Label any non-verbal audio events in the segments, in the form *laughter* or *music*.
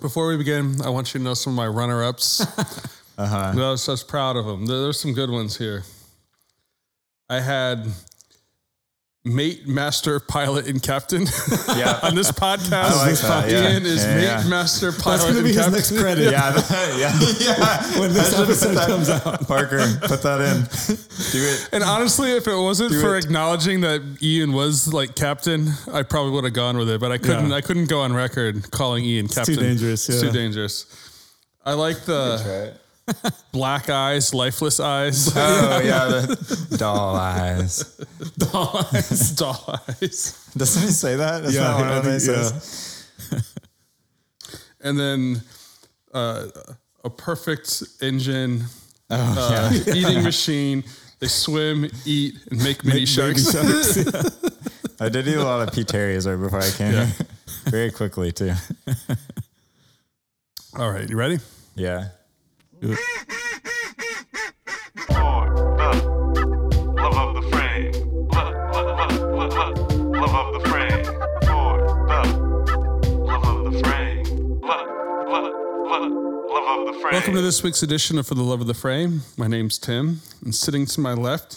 Before we begin, I want you to know some of my runner-ups. *laughs* uh-huh. I was, was proud of them. There- There's some good ones here. I had mate, master, pilot, and captain. *laughs* Yeah. On this podcast, I like that, yeah. Ian is Yeah, mate, yeah. master, That's going to and be his next credit. Yeah, yeah, *laughs* yeah. When this episode that- comes out. Parker, put that in. Do it. And honestly, if it wasn't Do for it. acknowledging that Ian was like captain, I probably would have gone with it. But I couldn't. Yeah. I couldn't go on record calling Ian captain. too dangerous, It's too dangerous. I like the Right. Black eyes, lifeless eyes, *laughs* Oh yeah, the doll eyes. *laughs* doll eyes, doll eyes, Doesn't he say that? That's Yeah, not one I of them he think- yeah. *laughs* and then uh, a perfect engine, Oh uh, yeah. eating machine. They swim, eat, and make mini Baby sharks. sharks, yeah. I did eat a lot of P Terry's right before I came Yeah. here. Very quickly too. All right, you ready? Yeah. The frame. Welcome to this week's edition of For the Love of the Frame. My name's Tim, and sitting to my left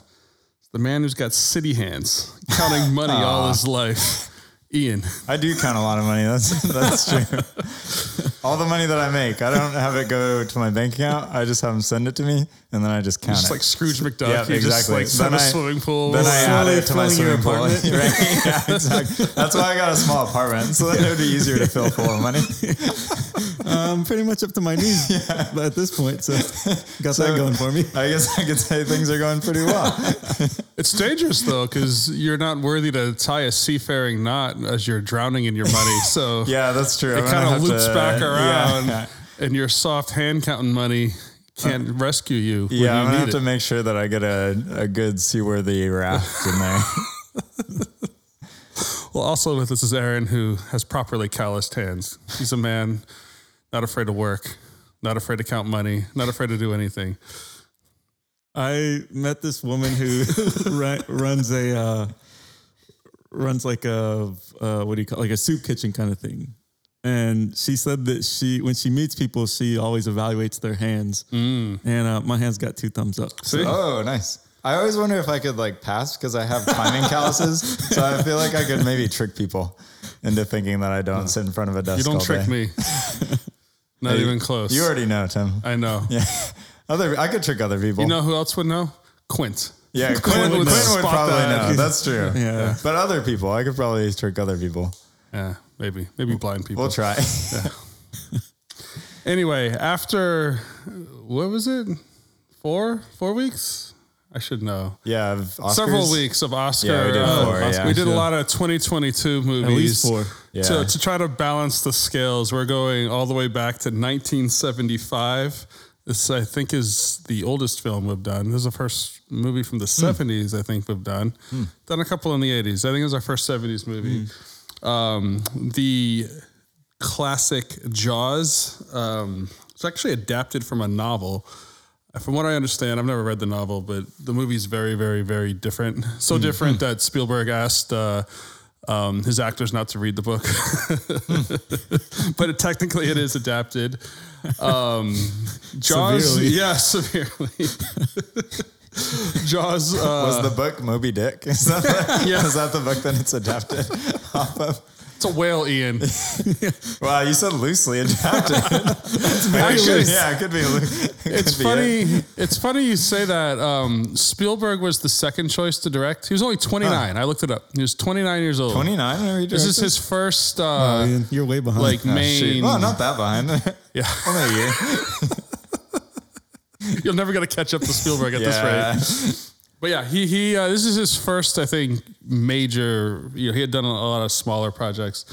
is the man who's got city hands, counting money *laughs* ah. all his life. Ian. I do count a lot of money. That's *laughs* that's true. All the money that I make, I don't have it go to my bank account. I just have them send it to me, and then I just count Just it. like Scrooge McDuck. Yeah, you just exactly. like Then I- swimming pool. then I add it to my swimming pool. apartment. right? *laughs* Yeah, exactly. That's why I got a small apartment, so that it would be easier to fill full of money. I'm *laughs* um, pretty much up to my knees yeah. at this point, so got So- that going for me. I guess I could say things are going pretty well. It's dangerous though, because you're not worthy to tie a seafaring knot as you're drowning in your money. So *laughs* Yeah, that's true. it kind of loops to- back around, Yeah, *laughs* and your soft hand counting money can't rescue you. when Yeah, I'm gonna need have to make sure that I get a, a good seaworthy raft in there. *laughs* Well, also with us is Aaron, who has properly calloused hands. He's a man not afraid to work, not afraid to count money, not afraid to do anything. I met this woman who ru- runs a uh, runs like a uh, what do you call like a soup kitchen kind of thing. And she said that she when she meets people, she always evaluates their hands. And uh, my hands got two thumbs up. See? oh, nice. I always wonder if I could like pass because I have climbing *laughs* calluses. So I feel like I could maybe trick people into thinking that I don't sit in front of a desk. You don't all trick day. me. *laughs* Not Hey, even close. You already know, Tim. I know. *laughs* Yeah. Other, I could trick other people. You know who else would know? Quint. Yeah, *laughs* Quint, would would, probably that. know. That's true. Yeah. But other people, I could probably trick other people. Yeah, maybe. Maybe blind people. We'll try. *laughs* Anyway, after what was it? Four? Four weeks? I should know. yeah. Oscars. Several weeks of Oscar. Yeah, we did uh, four, yeah. we did a lot of 2022 movies. At least four. Yeah. To, to try to balance the scales, we're going all the way back to 1975. This, I think, is the oldest film we've done. This is the first movie from the 70s, I think, we've done. Done a couple in the 80s. I think it was our first 70s movie. Um, the classic Jaws. Um, it's actually adapted from a novel. From what I understand, I've never read the novel, but the movie's very, very, very different. So different that Spielberg asked uh, um, his actors not to read the book, *laughs* but it, technically it is adapted. Um, Jaws, Severely. *laughs* yeah, severely. *laughs* Jaws uh, Was the book Moby Dick? Is that, the, Yeah. is that the book that it's adapted off of? It's a whale, Ian. *laughs* Wow, you said loosely adapted. *laughs* Actually, yeah, it could be. loo- it It's could be funny. it. It's funny you say that. Um, Spielberg was the second choice to direct. He was only 29. I looked it up. He was 29 years old. 29 whenever you This is his first, uh, Ian, you're way behind. like Oh, main. shoot. Well, not that behind. *laughs* yeah, Only a year. you're never gonna catch up to Spielberg at Yeah. this rate. But yeah, he he. Uh, this is his first, I think, major. You know, he had done a, a lot of smaller projects.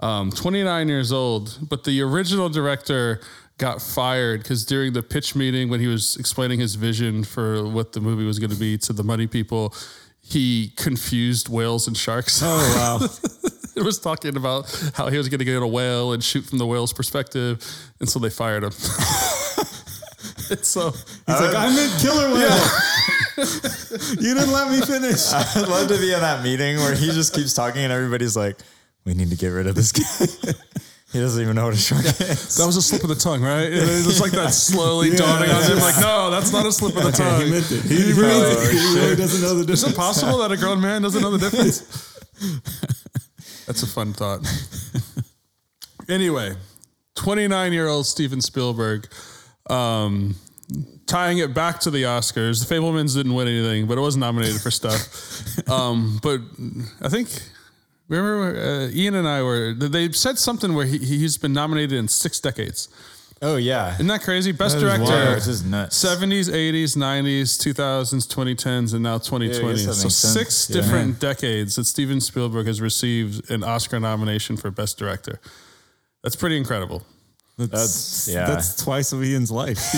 Um, 29 years old, but the original director got fired because during the pitch meeting when he was explaining his vision for what the movie was going to be to the money people, he confused whales and sharks. oh wow. *laughs* it was talking about how he was going to get a whale and shoot from the whale's perspective, and so they fired him. *laughs* it's so He's like, I meant killer whale. *laughs* you didn't let me finish. *laughs* I'd love to be in that meeting where he just keeps talking and everybody's like, we need to get rid of this guy. *laughs* He doesn't even know what a shark is. That was a slip of the tongue, right? It was like that *laughs* slowly dawning on him, like, no, that's not a slip of the tongue. he meant it. He, really, he really doesn't know the difference. Is it possible that a grown man doesn't know the difference? That's a fun thought. Anyway, 29 year old Steven Spielberg, um, tying it back to the Oscars. The Fabelmans didn't win anything, but it was nominated for stuff. *laughs* Um, but I think. Remember, uh, Ian and I were. They said something where he, he's been nominated in six decades. Oh yeah, Isn't that crazy? Best That director. It's nuts. 70s, 80s, 90s, 2000s, 2010s, and now 2020. that so makes sense. six Yeah. different decades that Steven Spielberg has received an Oscar nomination for Best Director. That's pretty incredible. That's, That's- yeah. That's twice of Ian's life. *laughs*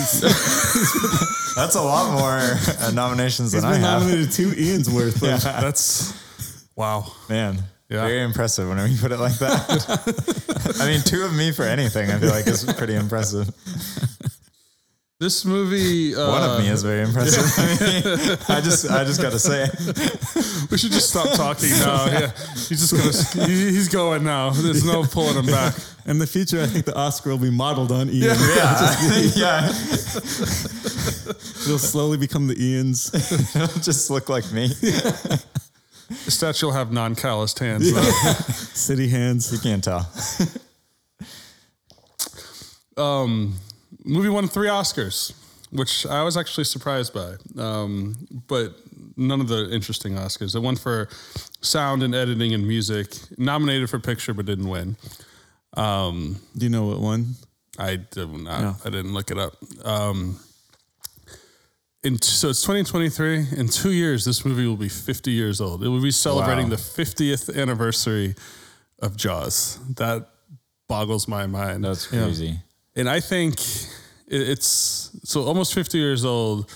That's a lot more uh, nominations he's than I been have. nominated two Ian's worth. Of, *laughs* That's wow. Man, Yeah. very impressive whenever you put it like that. *laughs* I mean, two of me for anything, I feel like is pretty impressive. This movie. Uh, One of me is very impressive. I just, I just got to say, We should just stop talking now. Yeah, he's just gonna. He's going now. There's no pulling him back. In the future, I think the Oscar will be modeled on Ian. yeah, *laughs* *laughs* yeah, *laughs* It'll slowly become the Ian's. it'll just look like me. The statue will have non-calloused hands. though. City hands. You can't tell. um, movie won three Oscars, which I was actually surprised by. Um, but none of the interesting Oscars. It won for sound and editing and music, nominated for picture, but didn't win. Do you know what one? I did not. Yeah. I didn't look it up. Um, in so it's 2023. In two years, this movie will be 50 years old. It will be celebrating Wow. the 50th anniversary of Jaws. That boggles my mind. That's crazy. and I think it- it's so almost 50 years old.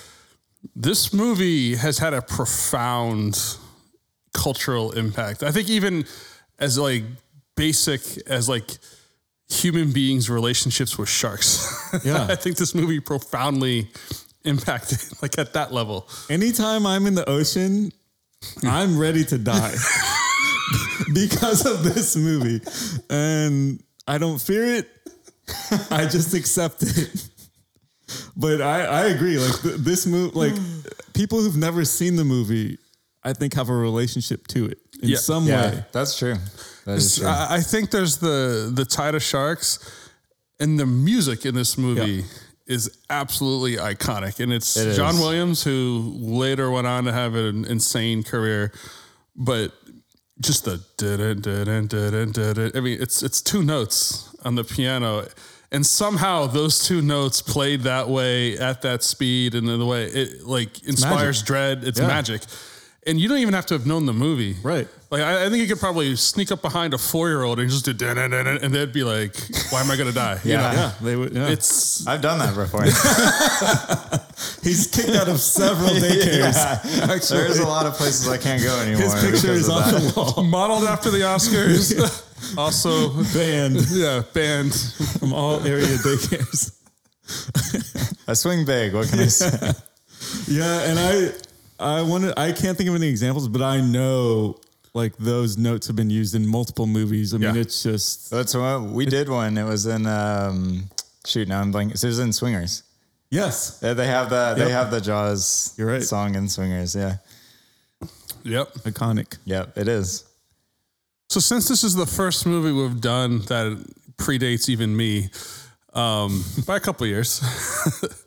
This movie has had a profound cultural impact. I think even as like basic as like human beings' relationships with sharks. *laughs* Yeah. I think this movie profoundly impacted *laughs* like at that level. Anytime I'm in the ocean, I'm ready to die *laughs* because of this movie. And I don't fear it. I just accept it. But I, I agree. Like th- this movie, like people who've never seen the movie, I think have a relationship to it in Yeah. some Yeah, way. that's true. That is true. I, I think there's the the tide of sharks, and the music in this movie Yeah. is absolutely iconic. And it's It John is. Williams who later went on to have an insane career, but just the dun dun dun. I mean, it's it's two notes on the piano. And somehow those two notes played that way at that speed and in the way it like inspires dread. It's Yeah. magic. And you don't even have to have known the movie. Right. Like I, I think you could probably sneak up behind a four year old and just do dun, dun, dun, dun, and they'd be like, "Why am I gonna die?" You Yeah. know? Yeah, they would. Yeah. It's I've done that before. *laughs* *laughs* He's kicked out of several daycares. Yeah. Actually, There's a lot of places I can't go anymore. his picture is on that. the wall. modeled after the Oscars. *laughs* also, Banned yeah, banned. from all area daycares. I swing big. What can I say? Yeah, and I I wanted I can't think of any examples, but I know like those notes have been used in multiple movies. I mean, Yeah. it's just That's what we did one. It was in um, shoot. Now I'm blanking. So it was in Swingers. yes. Yeah, they have the they Yep. have the Jaws You're right. song in Swingers. Yeah. Yep. Iconic. Yep. It is. So since this is the first movie we've done that predates even me um, by a couple of years, *laughs*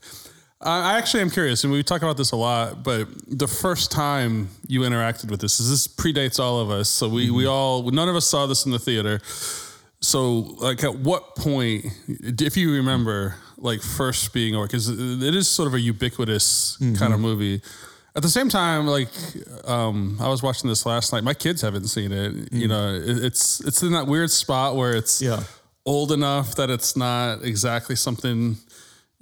I actually am curious, and we talk about this a lot. But the first time you interacted with this, is this predates all of us. So we we mm-hmm. all none of us saw this in the theater. So like, at what point, if you remember, like first being or because it is sort of a ubiquitous kind of mm-hmm. movie. At the same time, like um, I was watching this last night. My kids haven't seen it. You mm. know, it, it's it's in that weird spot where it's Yeah. old enough that it's not exactly something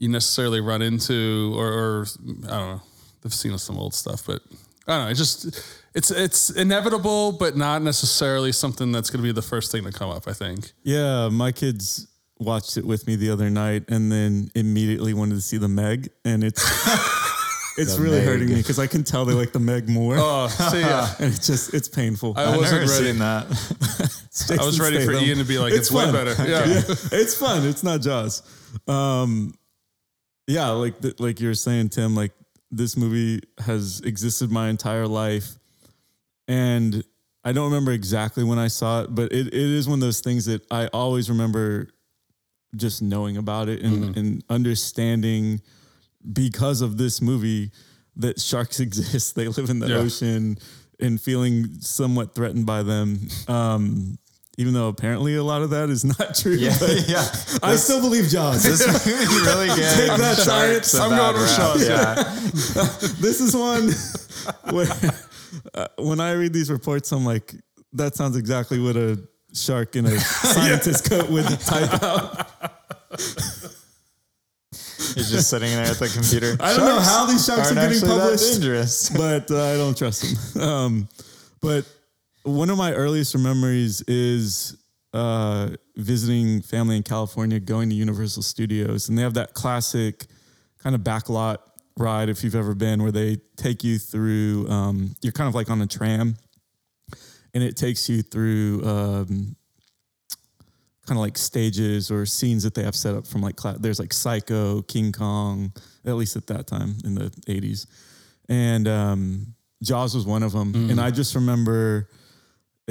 you necessarily run into, or, or I don't know. They've seen some old stuff, but I don't know. It's just it's it's inevitable, but not necessarily something that's going to be the first thing to come up. I think. Yeah, my kids watched it with me the other night and then immediately wanted to see the Meg and it's *laughs* it's The really Meg. hurting me because I can tell they like the Meg more, Oh, see, yeah. *laughs* and it's just it's painful. I I've wasn't ready. seen that. *laughs* I was ready for Ian to be like, it's, way better. Yeah. Yeah, it's fun. It's not Jaws. Um, yeah, like like you were saying, Tim. Like this movie has existed my entire life, and I don't remember exactly when I saw it, but it, it is one of those things that I always remember just knowing about it and, and understanding because of this movie that sharks *laughs* exist. They live in the Yeah. ocean and feeling somewhat threatened by them. Um, even though apparently a lot of that is not *laughs* true. Yeah, yeah. I still believe Jaws. *laughs* This movie really *laughs* good. Take that, Sharks science. I'm going with Sharks. Yeah. this is one where uh, when I read these reports, I'm like, that sounds exactly what a shark in a scientist coat would type out. He's just sitting there at the computer. I don't know how these sharks are getting published. dangerous. but uh, I don't trust them. Um, but one of my earliest memories is uh, visiting family in California, going to Universal Studios, and they have that classic kind of backlot ride, if you've ever been, where they take you through. Um, you're kind of like on a tram, and it takes you through. Um, kind of like stages or scenes that they have set up from like cla- there's like Psycho, King Kong, at least at that time in the 80s. And um, Jaws was one of them. And I just remember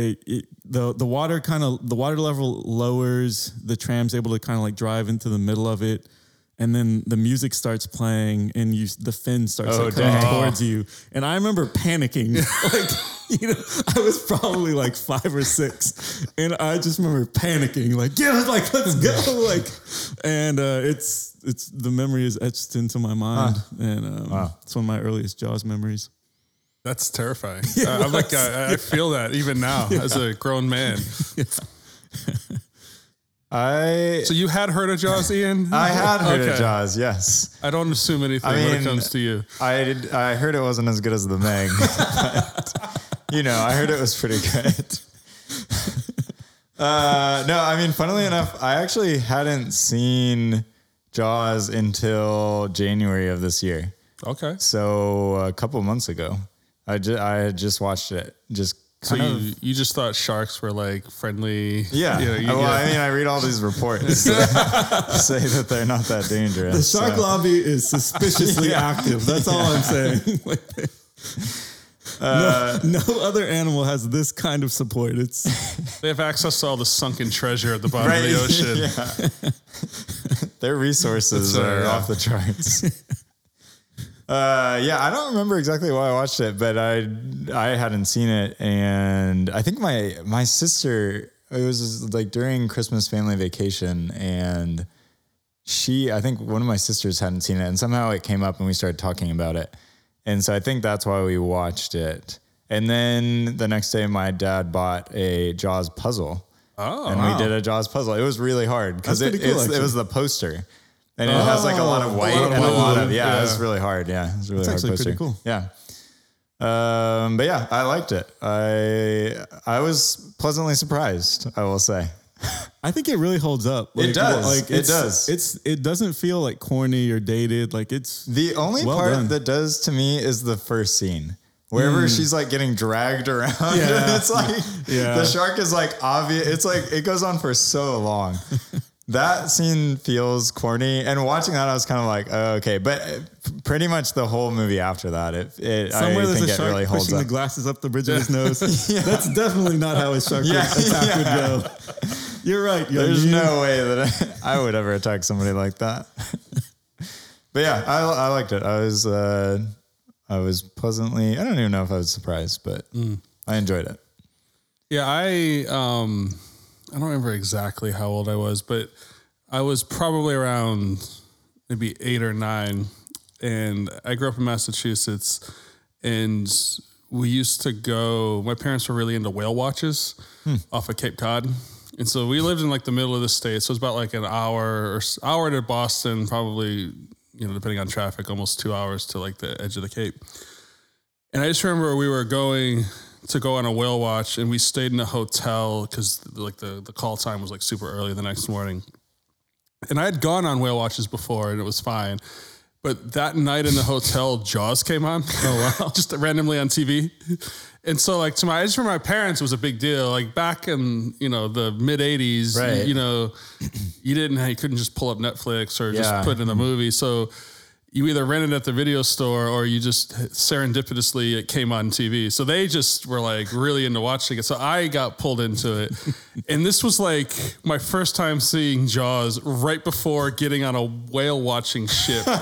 it, it, the the water kind of the water level lowers, the tram's able to kind of like drive into the middle of it. And then the music starts playing, and you the fin starts Oh, like coming dang. towards you. And I remember panicking, *laughs* *laughs* like you know, I was probably like five or six, and I just remember panicking, like yeah, like let's go, *laughs* like. And uh, it's it's the memory is etched into my mind, and um, Wow. it's one of my earliest Jaws memories. That's terrifying. *laughs* Uh, I'm like, I, I feel that even now *laughs* as a grown man. *laughs* I So you had heard of Jaws, Ian? I had heard Okay. of Jaws. Yes, I don't assume anything I when it comes to you. I did, I heard it wasn't as good as the Meg. but, you know, I heard it was pretty good. Uh, no, I mean, funnily enough, I actually hadn't seen Jaws until January of this year. Okay. So a couple months ago, I ju- I had just watched it. Just So kind you, of. you just thought sharks were like friendly. Yeah. you know, you- well, yeah. I mean, I read all these reports *laughs* that say that they're not that dangerous. The shark so- lobby is suspiciously *laughs* Yeah. active. That's all I'm saying. *laughs* Like, Uh, no, no other animal has this kind of support. It's They have access to all the sunken treasure at the bottom of the ocean. yeah. Their resources That's, uh, are yeah. off the charts. Uh, yeah, I don't remember exactly why I watched it, but I I hadn't seen it, and I think my my sister it was like during Christmas family vacation, and she I think one of my sisters hadn't seen it, and somehow it came up, and we started talking about it, and so I think that's why we watched it. And then the next day, my dad bought a Jaws puzzle. Oh, and we did a Jaws puzzle. It was really hard because it, cool, it was the poster, and it has like a lot of Oh, white lot of and a lot of yeah, Yeah. It's really hard. Yeah, it's really hard actually poster. pretty cool. Yeah. Um, but yeah, I liked it. I I was pleasantly surprised. I will say. *laughs* I think it really holds up. It does. It it's- does. It's it doesn't feel like corny or dated. Like it's The only Well part done. that does to me is the first scene. Wherever she's like getting dragged around, *laughs* Yeah. it's like Yeah. the shark is like obvious. It's like it goes on for so long. *laughs* that scene feels corny, and watching that, I was kind of like, oh, okay. But uh, pretty much the whole movie after that, it, it somewhere I there's think a it shark really holds pushing up. the glasses up the bridge of his *laughs* nose. That's definitely not how a shark Yeah, attack yeah. would go. *laughs* You're right. There's no way that I, I would ever attack somebody like that. *laughs* but yeah, I, I liked it. I was uh, I was pleasantly. I don't even know if I was surprised, but I enjoyed it. Yeah, I um I don't remember exactly how old I was, but I was probably around maybe eight or nine, and I grew up in Massachusetts, and we used to go. My parents were really into whale watches hmm. off of Cape Cod, and so we lived in like the middle of the state. So it was about like an hour or hour to Boston, probably you know depending on traffic, almost two hours to like the edge of the Cape. And I just remember we were going to go on a whale watch, and we stayed in a hotel because like the the call time was like super early the next morning. And I had gone on whale watches before, and it was fine. But that night in the hotel, Jaws came on. *laughs* Oh wow! *laughs* just randomly on TV, and so like to my, just remember my parents it was a big deal. Like back in you know the mid '80s, Right. you know, you didn't you couldn't just pull up Netflix or just put it in a movie. So you either rented at the video store or you just serendipitously it came on TV. So they just were like really into watching it. So I got pulled into it. *laughs* and this was like my first time seeing Jaws right before getting on a whale watching ship. *laughs*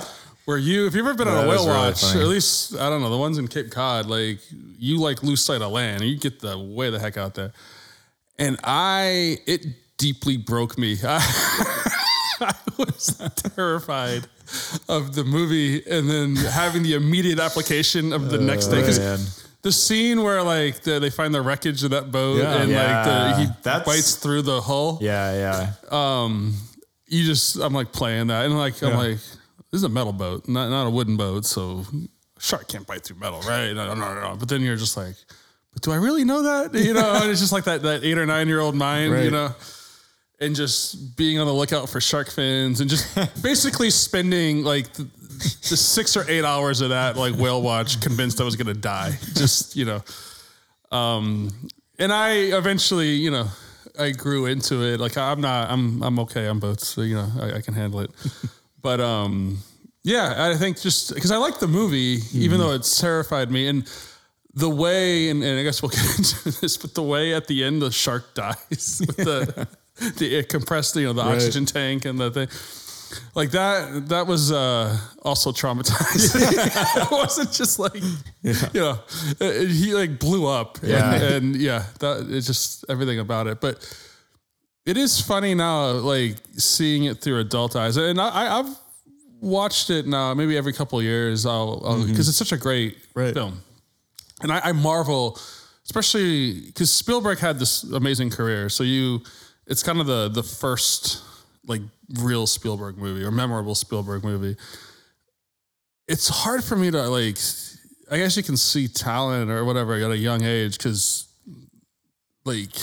Where you, if you've ever been on a whale really watch, funny. or at least I don't know, the ones in Cape Cod, like you like lose sight of land and you get the way the heck out there. And I, it deeply broke me. *laughs* I was terrified of the movie and then having the immediate application of the next uh, day. 'Cause man. the scene where like the, they find the wreckage of that boat Yeah. and like the, he That's- bites through the hull. Yeah, yeah. Um, you just, I'm like playing that and like, I'm like, this is a metal boat, not, not a wooden boat. So shark can't bite through metal, right? No, no, no, no. But then you're just like, but do I really know that? *laughs* You know, and it's just like that, that eight or nine year old mind, you know? And just being on the lookout for shark fins and just *laughs* basically spending like the, the six or eight hours of that like whale watch convinced I was gonna die. Just you know, um, and I eventually you know I grew into it. Like I'm not I'm I'm okay on boats, so you know I, I can handle it. *laughs* But um, yeah, I think just because I like the movie, even though it's terrified me and. The way, and, and I guess we'll get *laughs* into this, but the way at the end the shark dies with the *laughs* the compressed, you know, the oxygen tank and the thing. Like that, that was uh, also traumatizing. *laughs* *laughs* it wasn't just like, you know, it- he like blew up. Yeah. And, and yeah, that it's just everything about it. But it is funny now, like seeing it through adult eyes. And I, I've watched it now, maybe every couple of years. I'll, because it's such a great Right. film. And I, I marvel, especially because Spielberg had this amazing career. So you, it's kind of the the first like real Spielberg movie or memorable Spielberg movie. It's hard for me to like. I guess you can see talent or whatever at a young age because, like,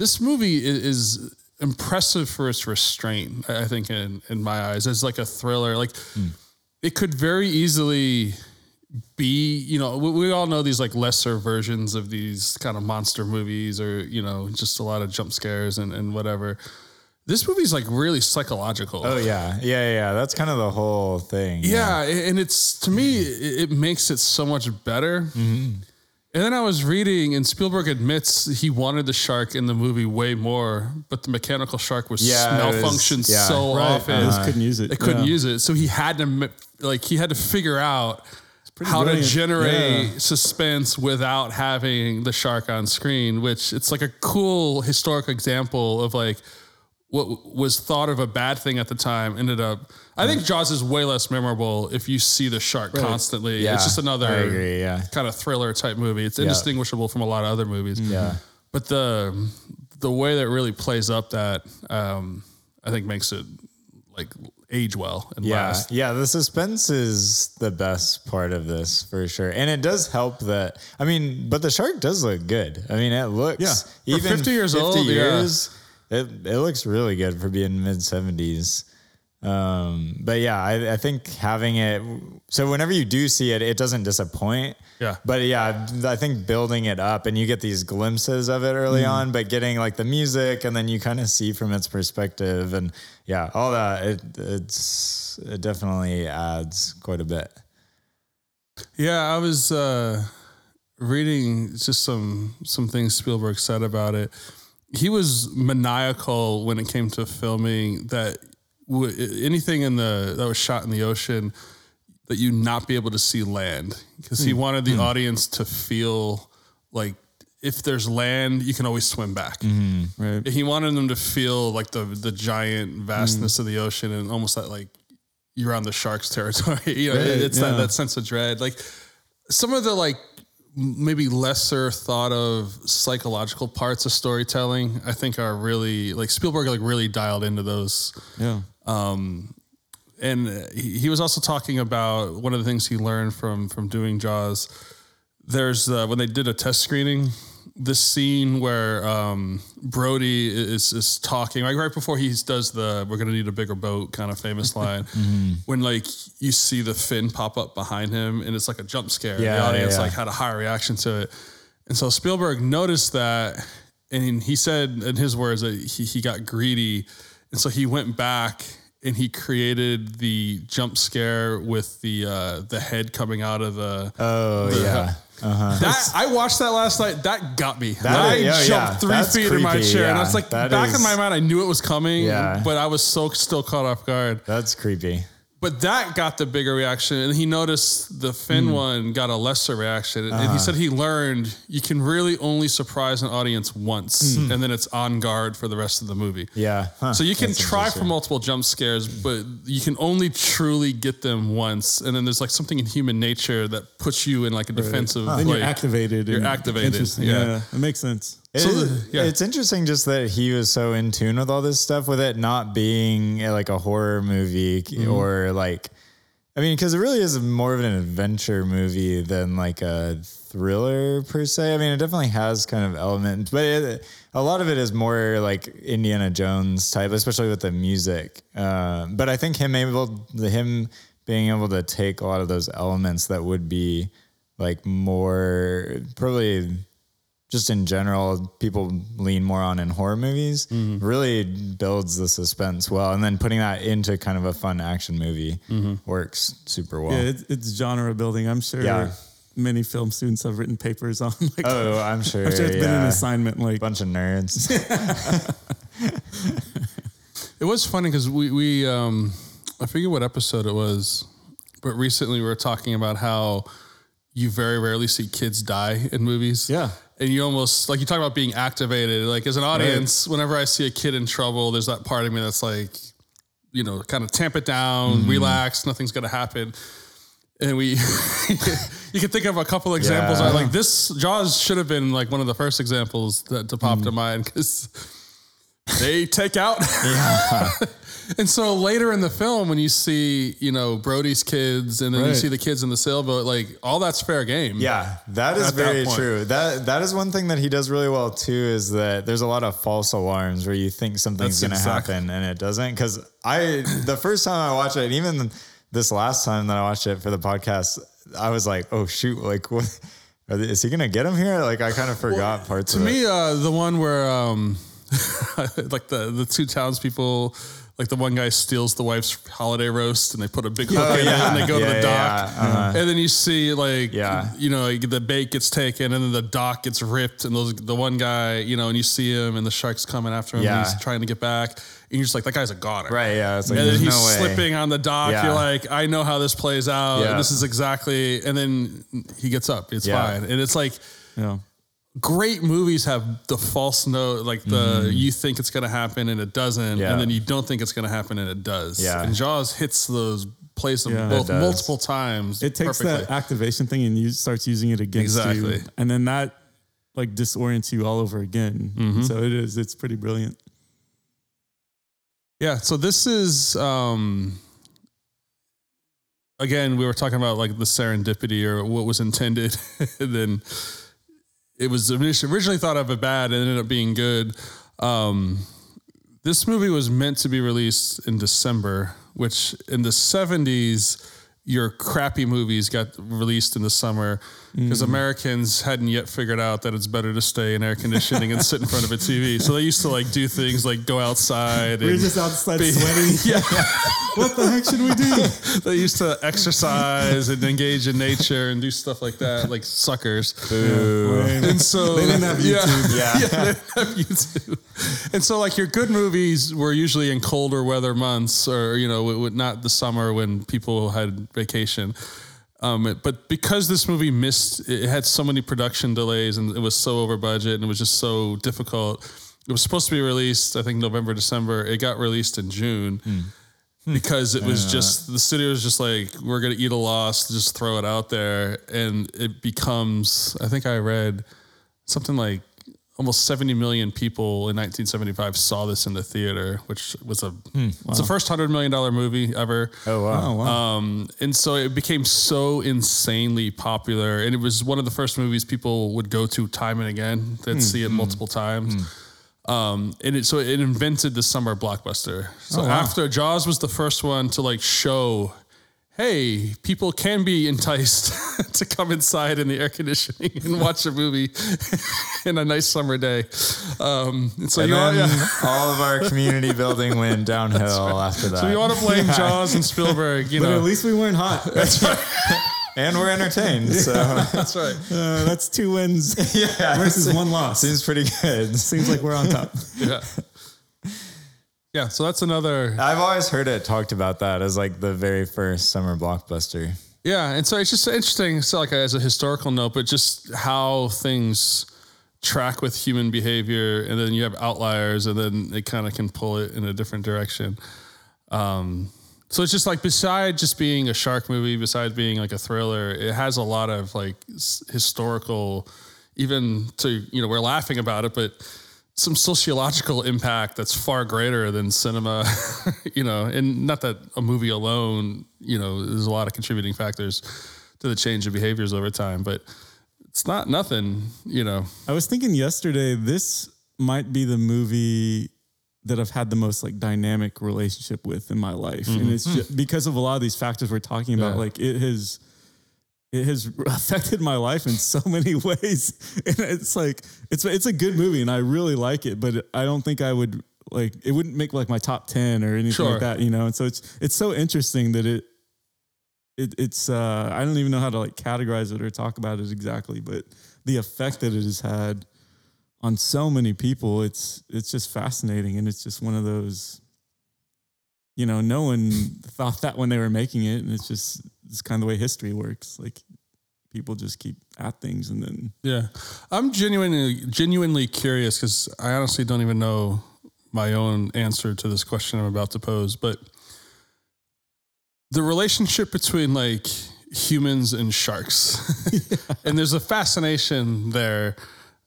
this movie is impressive for its restraint. I I think in in my eyes, as like a thriller, like hmm. it could very easily be you know we, we all know these like lesser versions of these kind of monster movies or you know just a lot of jump scares and, and whatever this movie's like really psychological Oh yeah, yeah, yeah. That's kind of the whole thing. yeah, and it's to me it, it makes it so much better mm-hmm. and then i was reading and spielberg admits he wanted the shark in the movie way more but the mechanical shark was Yeah, it was- malfunctioned yeah. so Right. often They just couldn't use it. they couldn't Yeah. use it. So he had to like he had to figure out how brilliant. to generate Yeah. suspense without having the shark on screen, which it's like a cool historic example of like what was thought of a bad thing at the time ended up. I think Jaws is way less memorable if you see the shark constantly. Yeah, it's just another agree, yeah. kind of thriller type movie. It's indistinguishable from a lot of other movies. Yeah. But the the way that it really plays up that um, I think makes it like age well and Yeah, last. yeah. The suspense is the best part of this for sure, and it does help that. I mean, but the shark does look good. I mean, it looks Yeah. For 50 years old, yeah. it it looks really good for being mid seventies. Um, but yeah, I, I think having it so whenever you do see it, it doesn't disappoint. Yeah. But yeah, I think building it up and you get these glimpses of it early Mm. on, but getting like the music and then you kind of see from its perspective and yeah, all that it it's it definitely adds quite a bit. Yeah, I was uh, reading just some some things Spielberg said about it. He was maniacal when it came to filming that anything in the that was shot in the ocean that you not be able to see land because he hmm. wanted the hmm. audience to feel like if there's land, you can always swim back. Mm-hmm. Right. He wanted them to feel like the the giant vastness hmm. of the ocean and almost that like you're on the shark's territory. *laughs* you know, Right, it's that, yeah. that sense of dread. Like some of the like maybe lesser thought of psychological parts of storytelling, I think are really like Spielberg like really dialed into those Yeah. And uh, he, he was also talking about one of the things he learned from from doing Jaws. There's uh, when they did a test screening this scene where um, Brody is is talking like right before he does the "we're gonna need a bigger boat" kind of famous *laughs* line, when like you see the fin pop up behind him and it's like a jump scare. Yeah, the audience yeah, yeah. like had a high reaction to it, and so Spielberg noticed that, and he said in his words that he he got greedy, and so he went back. And he created the jump scare with the uh, the head coming out of the Oh yeah. that I watched that last night. That got me. That I is- yeah, jumped yeah. three That's feet in my creepy, chair, and I was like, That back is- in my mind, I knew it was coming, Yeah. but I was so still caught off guard. That's creepy. But that got the bigger reaction, and he noticed the fin Hmm. one got a lesser reaction, and Uh-huh. he said he learned you can really only surprise an audience once, Hmm. and then it's on guard for the rest of the movie. Yeah. Huh. So you can That's try for multiple jump scares, but you can only truly get them once. And then there's like something in human nature that puts you in like a defensive. Then like, you're activated. You're and activated, yeah. Yeah. it makes sense. It So is- yeah. It's interesting just that he was so in tune with all this stuff, with it not being uh, like a horror movie Mm-hmm. or like, I mean, because it really is more of an adventure movie than like a thriller per se. I mean, it definitely has kind of elements, but it, a lot of it is more like Indiana Jones type, especially with the music. Uh, but I think him able, the him being able to take a lot of those elements that would be like more probably just in general, people lean more on in horror movies, Mm-hmm. really builds the suspense well. And then putting that into kind of a fun action movie Mm-hmm. works super well. Yeah, it's, it's genre building. I'm sure Yeah. many film students have written papers on. *laughs* Like, oh, I'm sure. I'm sure it's been an assignment. Like, a bunch of nerds. *laughs* *laughs* It was funny because we we um I forget what episode it was, but recently we were talking about how you very rarely see kids die in movies. Yeah. And you almost like you talk about being activated. Like as an audience, whenever I see a kid in trouble, there's that part of me that's like, you know, kind of tamp it down, Mm-hmm. relax, nothing's gonna happen. And we, *laughs* you can think of a couple examples. Yeah. Like this, Jaws should have been like one of the first examples that to pop to Mm. mind because they take out. *laughs* and so later in the film, when you see, you know, Brody's kids and then you see the kids in the sailboat, like all that's fair game. yeah, that is At that very true. That that is one thing that he does really well too. Is that there's a lot of false alarms where you think something's That's going to exact- happen and it doesn't. Because I the first time I watched it, and even this last time that I watched it for the podcast, I was like, oh shoot, like what? They, is he gonna get him here? Like I kind of forgot parts To of it. me, uh, the one where um, *laughs* like the the two townspeople, like the one guy steals the wife's holiday roast and they put a big hook in it and they go to Oh, Yeah, the dock. yeah, uh-huh. And then you see like, Yeah. you know, like the bait gets taken and then the dock gets ripped and those the one guy, you know, and you see him and the shark's coming after him Yeah. and he's trying to get back. And you're just like, that guy's a goner. Right? Yeah. It's like And then he's no slipping on the dock. Yeah. You're like, I know how this plays out. Yeah. This is exactly. And then he gets up. It's Yeah. fine. And it's like, yeah. Great movies have the false note, like the you think it's gonna happen and it doesn't. Yeah. and then you don't think it's gonna happen and it does. Yeah. And Jaws hits those plays them Yeah. both multiple times. It takes perfectly. that activation thing and you starts using it against Exactly. you, and then that like disorients you all over again. Mm-hmm. So it is. It's pretty brilliant. Yeah. So this is um again, we were talking about like the serendipity or what was intended, *laughs* and then it was originally thought of it bad and ended up being good. Um, this movie was meant to be released in December, which in the seventies, your crappy movies got released in the summer because mm-hmm. Americans hadn't yet figured out that it's better to stay in air conditioning and sit in front of a TV. So they used to like do things like go outside. We're and just outside be- sweating. *laughs* yeah, what the heck should we do? *laughs* they used to exercise and engage in nature and do stuff like that, like suckers. And so They didn't have YouTube. Yeah. *laughs* yeah, they didn't have YouTube. And so, like your good movies were usually in colder weather months, or you know, w- w- not the summer when people had vacation. Um, but because this movie missed, it had so many production delays and it was so over budget and it was just so difficult. It was supposed to be released, I think November, December. It got released in June because it was just the studio was just like we're gonna eat a loss, just throw it out there, and it becomes. I think I read something like almost 70 million people in 1975 saw this in the theater, which was a it's the first hundred million dollar movie ever. Oh wow. Oh, wow. Um, and so it became so insanely popular, and it was one of the first movies people would go to time and again. They'd see it multiple times. Um, and it so it invented the summer blockbuster. So after Jaws was the first one to like show, hey, people can be enticed *laughs* to come inside in the air conditioning and watch a movie *laughs* in a nice summer day. Um, and so and you then want, yeah. all of our community building went *laughs* downhill after that. So you want to blame Jaws and Spielberg, you but know. at least we weren't hot. That's right. and we're entertained. So That's right. Uh, that's two wins yeah, versus one loss. seems pretty good. Seems like we're on top. Yeah. Yeah, so that's another I've always heard it talked about that as like the very first summer blockbuster. Yeah, and so it's just interesting. So, like as a historical note, but just how things track with human behavior, and then you have outliers, and then it kind of can pull it in a different direction. Um, so it's just like beside just being a shark movie, besides being like a thriller, it has a lot of like historical, even to you know we're laughing about it, but some sociological impact that's far greater than cinema, *laughs* you know, and not that a movie alone, you know, there's a lot of contributing factors to the change of behaviors over time, but it's not nothing, you know. I was thinking yesterday, this might be the movie that I've had the most like dynamic relationship with in my life, and mm-hmm. it's just because of a lot of these factors we're talking about. Yeah. Like it has, it has *laughs* affected my life in so many *laughs* ways, and it's like it's it's a good movie, and I really like it, but I don't think I would like it wouldn't make like my top ten or anything Sure. like that, you know. And so it's it's so interesting that it. It, it's uh, I don't even know how to like categorize it or talk about it exactly, but the effect that it has had on so many people it's it's just fascinating and it's just one of those you know no one thought that when they were making it and it's just it's kind of the way history works like people just keep at things and then Yeah, I'm genuinely genuinely curious because I honestly don't even know my own answer to this question I'm about to pose. But the relationship between like humans and sharks, *laughs* *laughs* and there's a fascination there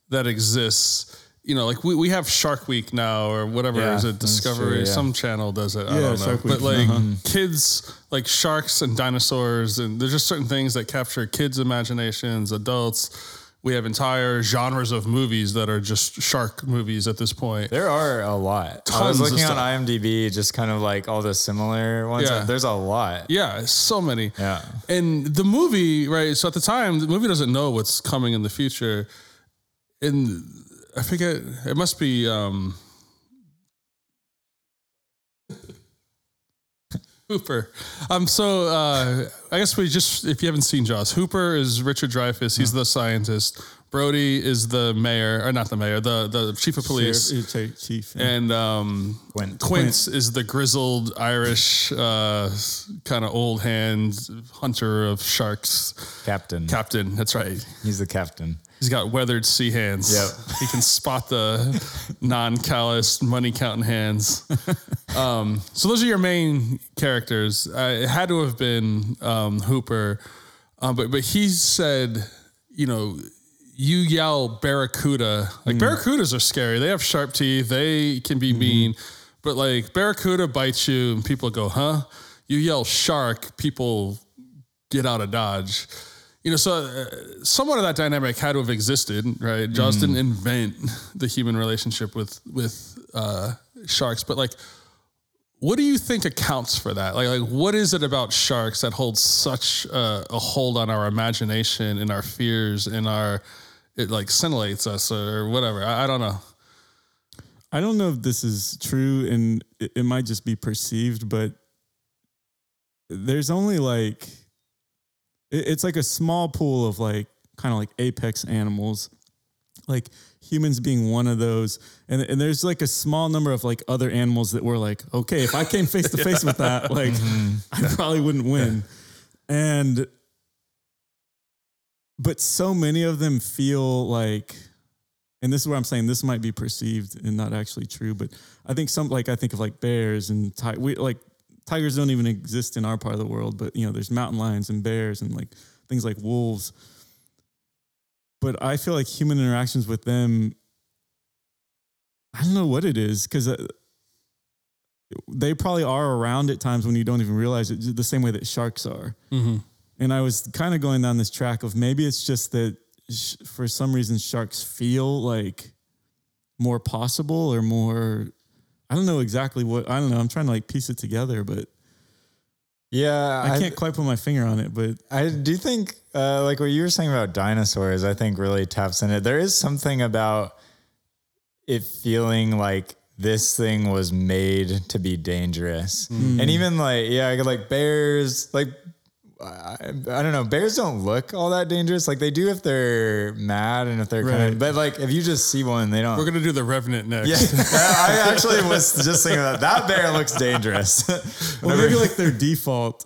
that exists. You know, like we, we have Shark Week now or whatever Yeah, is it Discovery? true, yeah. Some channel does it. I Yeah, don't know. Shark Week, But like uh-huh. kids, like sharks and dinosaurs, and there's just certain things that capture kids' imaginations, adults. We have entire genres of movies that are just shark movies at this point. There are a lot. I Tons was of looking on. IMDb, just kind of like all the similar ones. Yeah. There's a lot. Yeah, so many. Yeah. And the movie, right? So at the time, the movie doesn't know what's coming in the future. And I forget, it must be um Hooper. Um so uh I guess we just if you haven't seen Jaws, Hooper is Richard Dreyfuss, he's the scientist. Brody is the mayor, or not the mayor, the the chief of police. Sheriff- chief, chief yeah. And um, Quint. Quint is the grizzled Irish uh, kind of old hand hunter of sharks. Captain. Captain, that's right. He's the captain. He's got weathered sea hands. Yep. He can spot the non-calloused money counting hands. *laughs* Um, so those are your main characters. Uh, it had to have been um, Hooper, um, but but he said, you know, you yell barracuda. Like barracudas are scary. They have sharp teeth. They can be mean, but like barracuda bites you, and people go, "Huh?" You yell shark, people get out of dodge. You know, so uh, somewhat of that dynamic had to have existed, right? Jaws didn't invent *laughs* the human relationship with with uh, sharks, but like, what do you think accounts for that? Like, like what is it about sharks that holds such a, a hold on our imagination and our fears and our it like scintillates us or whatever? I, I don't know. I don't know if this is true and it, it might just be perceived, but there's only like, it- it's like a small pool of like kind of like apex animals, like humans being one of those. And, and there's like a small number of like other animals that were like, okay, if I came face to *laughs* face with that, like mm-hmm. I probably wouldn't win. And, but so many of them feel like, and this is where I'm saying this might be perceived and not actually true, but I think some like I think of like bears and ti- we like tigers don't even exist in our part of the world, but you know there's mountain lions and bears and like things like wolves. But I feel like human interactions with them I don't know what it is because they probably are around at times when you don't even realize it, the same way that sharks are. Mm-hmm. And I was kind of going down this track of maybe it's just that sh- for some reason sharks feel like more possible or more. I don't know exactly what I don't know. I'm trying to like piece it together, but Yeah, I can't quite put my finger on it. But I do think, uh, like what you were saying about dinosaurs, I think really taps in it. There is something about it feeling like this thing was made to be dangerous. And even like, yeah, like bears, like, I, I don't know, bears don't look all that dangerous. Like they do if they're mad and if they're kind of, but like if you just see one, they don't. We're gonna do the Revenant next. yeah, *laughs* *laughs* I actually was just thinking that that bear looks dangerous. *laughs* well, maybe like their default,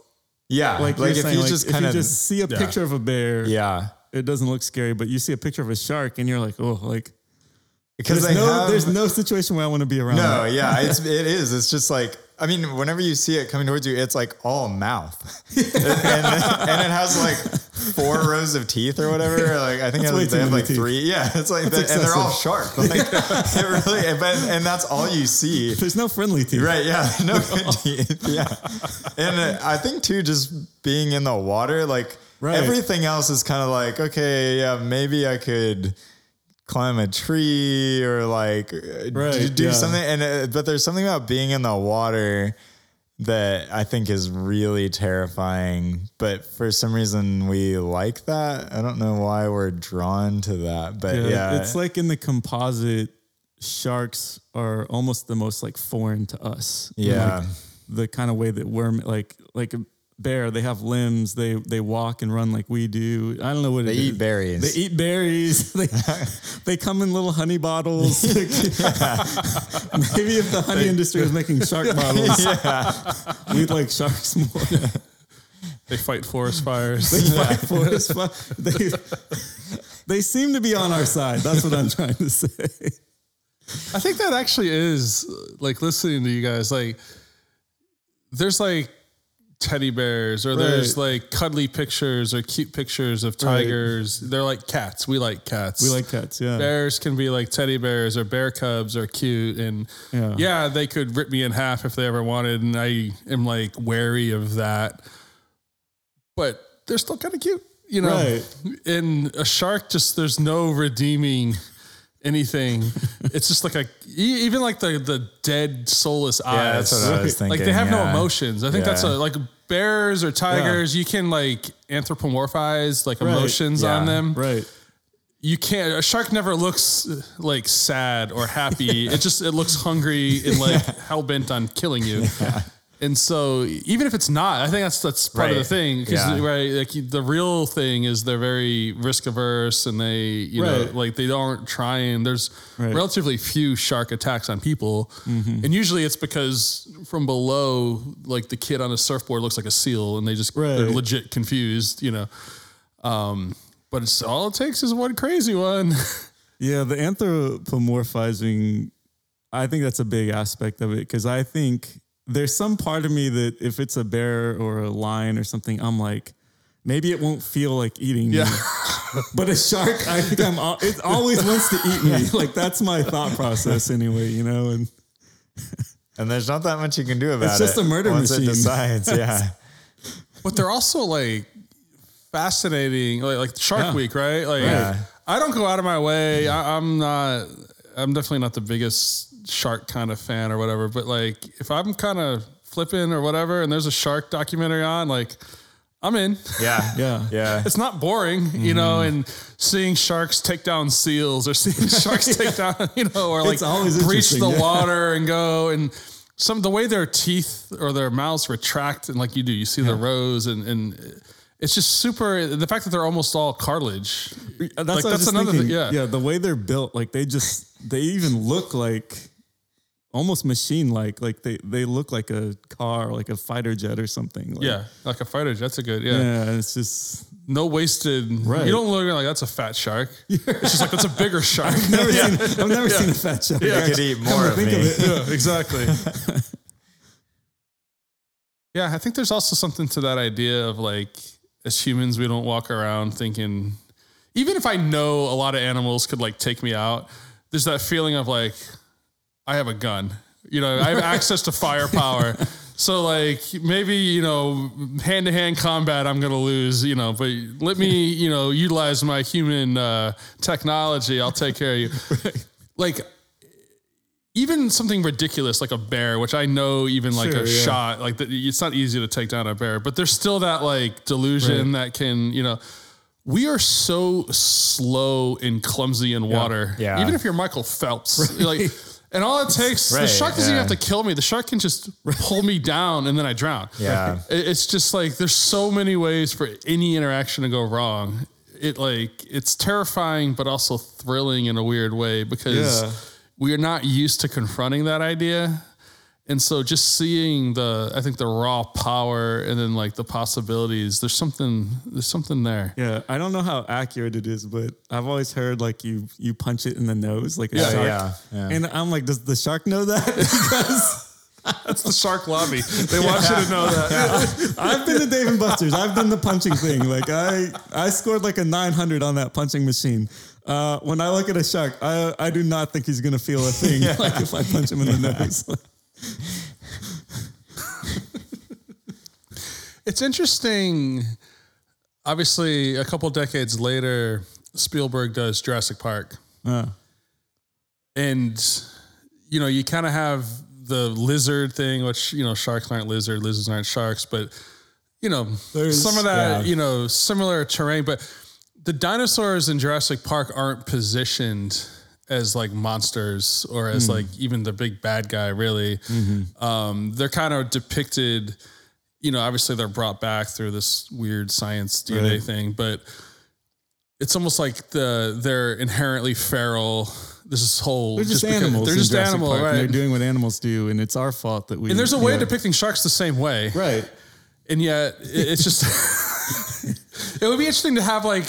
yeah, like, like, if saying, you like, just if kind you of, just see a Yeah. picture of a bear, yeah, it doesn't look scary. But you see a picture of a shark, and you're like, oh, like because there's no have, there's no situation where I want to be around. No, that. yeah, it's it is. It's just like I mean, whenever you see it coming towards you, it's like all mouth, *laughs* and, and it has like four rows of teeth or whatever. Like I think That's it has, they have like teeth. three. Yeah, it's like that, and they're all sharp. Like it *laughs* really, but, and that's all you see. There's no friendly teeth. Right, yeah, *laughs* no good teeth, yeah, and uh, I think too, just being in the water, like Right. everything else is kind of like, okay, yeah, maybe I could climb a tree or like do, Right, do yeah. something, and uh, but there's something about being in the water that I think is really terrifying. But for some reason, we like that. I don't know why we're drawn to that, but Yeah, yeah, it's like in the composite, sharks are almost the most like foreign to us. Yeah. Like, the kind of way that we're like like bear, they have limbs, they they walk and run like we do. I don't know what they it eat is. berries. They eat berries. *laughs* They *laughs* they come in little honey bottles. *laughs* Maybe if the honey industry was making shark bottles, we'd like sharks more. They fight forest fires. They fight for us. Fu- They, they seem to be on our side. That's what I'm trying to say. I think that actually is like listening to you guys. Like, there's like teddy bears, or there's like cuddly pictures or cute pictures of tigers. They're like cats. We like cats. We like cats, yeah. bears can be like teddy bears or bear cubs are cute and Yeah. yeah. they could rip me in half if they ever wanted and i am like wary of that but they're still kind of cute you know Right. and a shark just there's no redeeming anything. *laughs* It's just like a even like the the dead soulless eyes Yeah, that's what I was thinking. like they have no emotions. I think that's a like bears or tigers you can like anthropomorphize like emotions on them. Right. you can't a shark never looks like sad or happy. *laughs* It just it looks hungry and like hell-bent on killing you and so even if it's not i think that's that's part of the thing because Yeah. right like the real thing is they're very risk averse and they you know like they aren't trying there's Right. relatively few shark attacks on people and usually it's because from below like the kid on a surfboard looks like a seal and they just they're Right. legit confused you know um but it's all it takes is one crazy one *laughs* Yeah, the anthropomorphizing, I think that's a big aspect of it because I think there's some part of me that if it's a bear or a lion or something, I'm like, maybe it won't feel like eating Yeah. me. *laughs* But a shark, I think I'm, al- it always wants to eat me. Like that's my thought process anyway, you know? And *laughs* And there's not that much you can do about it. It's just a murder once machine. it decides. *laughs* Yeah. But they're also like fascinating, like like Shark Yeah. Week, right? Like Yeah. I don't go out of my way. I, I'm not. I'm definitely not the biggest shark kind of fan or whatever. But like, if I'm kind of flipping or whatever, and there's a shark documentary on, like, I'm in. Yeah. *laughs* Yeah. Yeah. It's not boring, you know, mm-hmm. and seeing sharks take down seals or *laughs* seeing sharks *laughs* take down, you know, or like It's always breach the interesting, yeah. water and go and some the way their teeth or their mouths retract and like you do, you see the rows and and it's just super. The fact that they're almost all cartilage, that's, like what I was that's just another thinking. thing. Yeah, yeah, the way they're built, like they just, they even look like almost machine like. Like they, they look like a car, like a fighter jet or something. Like, yeah, like a fighter. jet's a good. Yeah, Yeah, it's just no wasted. Right. You don't look like that's a fat shark. *laughs* It's just like that's a bigger shark. never *laughs* seen, I've never seen a fat shark. You could eat more of think me. of it. yeah, exactly. *laughs* yeah, I think there's also something to that idea of like, as humans, we don't walk around thinking, even if I know a lot of animals could like take me out, there's that feeling of like, I have a gun. You know, I have access to firepower. So like maybe you know hand to hand combat I'm gonna lose you know but let me you know utilize my human uh, technology I'll take care of you *laughs* like even something ridiculous like a bear, which I know even like Sure, a yeah. shot, like the, it's not easy to take down a bear, but there's still that like delusion that can, you know, we are so slow and clumsy in water. Yeah. Even if you're Michael Phelps, *laughs* like, and all it takes, the shark doesn't even have to kill me. The shark can just *laughs* pull me down and then I drown. Yeah. It- It's just like there's so many ways for any interaction to go wrong. It like it's terrifying, but also thrilling in a weird way because Yeah. we are not used to confronting that idea. And so just seeing the, I think the raw power and then like the possibilities, there's something, there's something there. Yeah, I don't know how accurate it is, but I've always heard like you you punch it in the nose like a Yeah, shark. yeah, yeah. And I'm like, does the shark know that? *laughs* because That's the shark lobby. They want you to know that. *laughs* I've been to Dave and Buster's. I've done the punching thing. Like I I scored like a 900 on that punching machine. Uh, when I look at a shark, I I do not think he's gonna feel a thing. *laughs* Like if I punch him in the nose. It's interesting. Obviously, a couple decades later, Spielberg does Jurassic Park. Uh, and you know you kind of have the lizard thing which you know sharks aren't lizard lizards aren't sharks but you know There's- some of that yeah. you know similar terrain but the dinosaurs in Jurassic Park aren't positioned as like monsters or as like even the big bad guy really um, they're kind of depicted you know obviously they're brought back through this weird science DNA Right. thing but it's almost like the they're inherently feral. This is whole they're just, because- animals. They're just Jurassic animal, and right? They're doing what animals do, and it's our fault that we. and there's a way yeah. of depicting sharks the same way, right. and yet it- it's just. *laughs* *laughs* it would be interesting to have like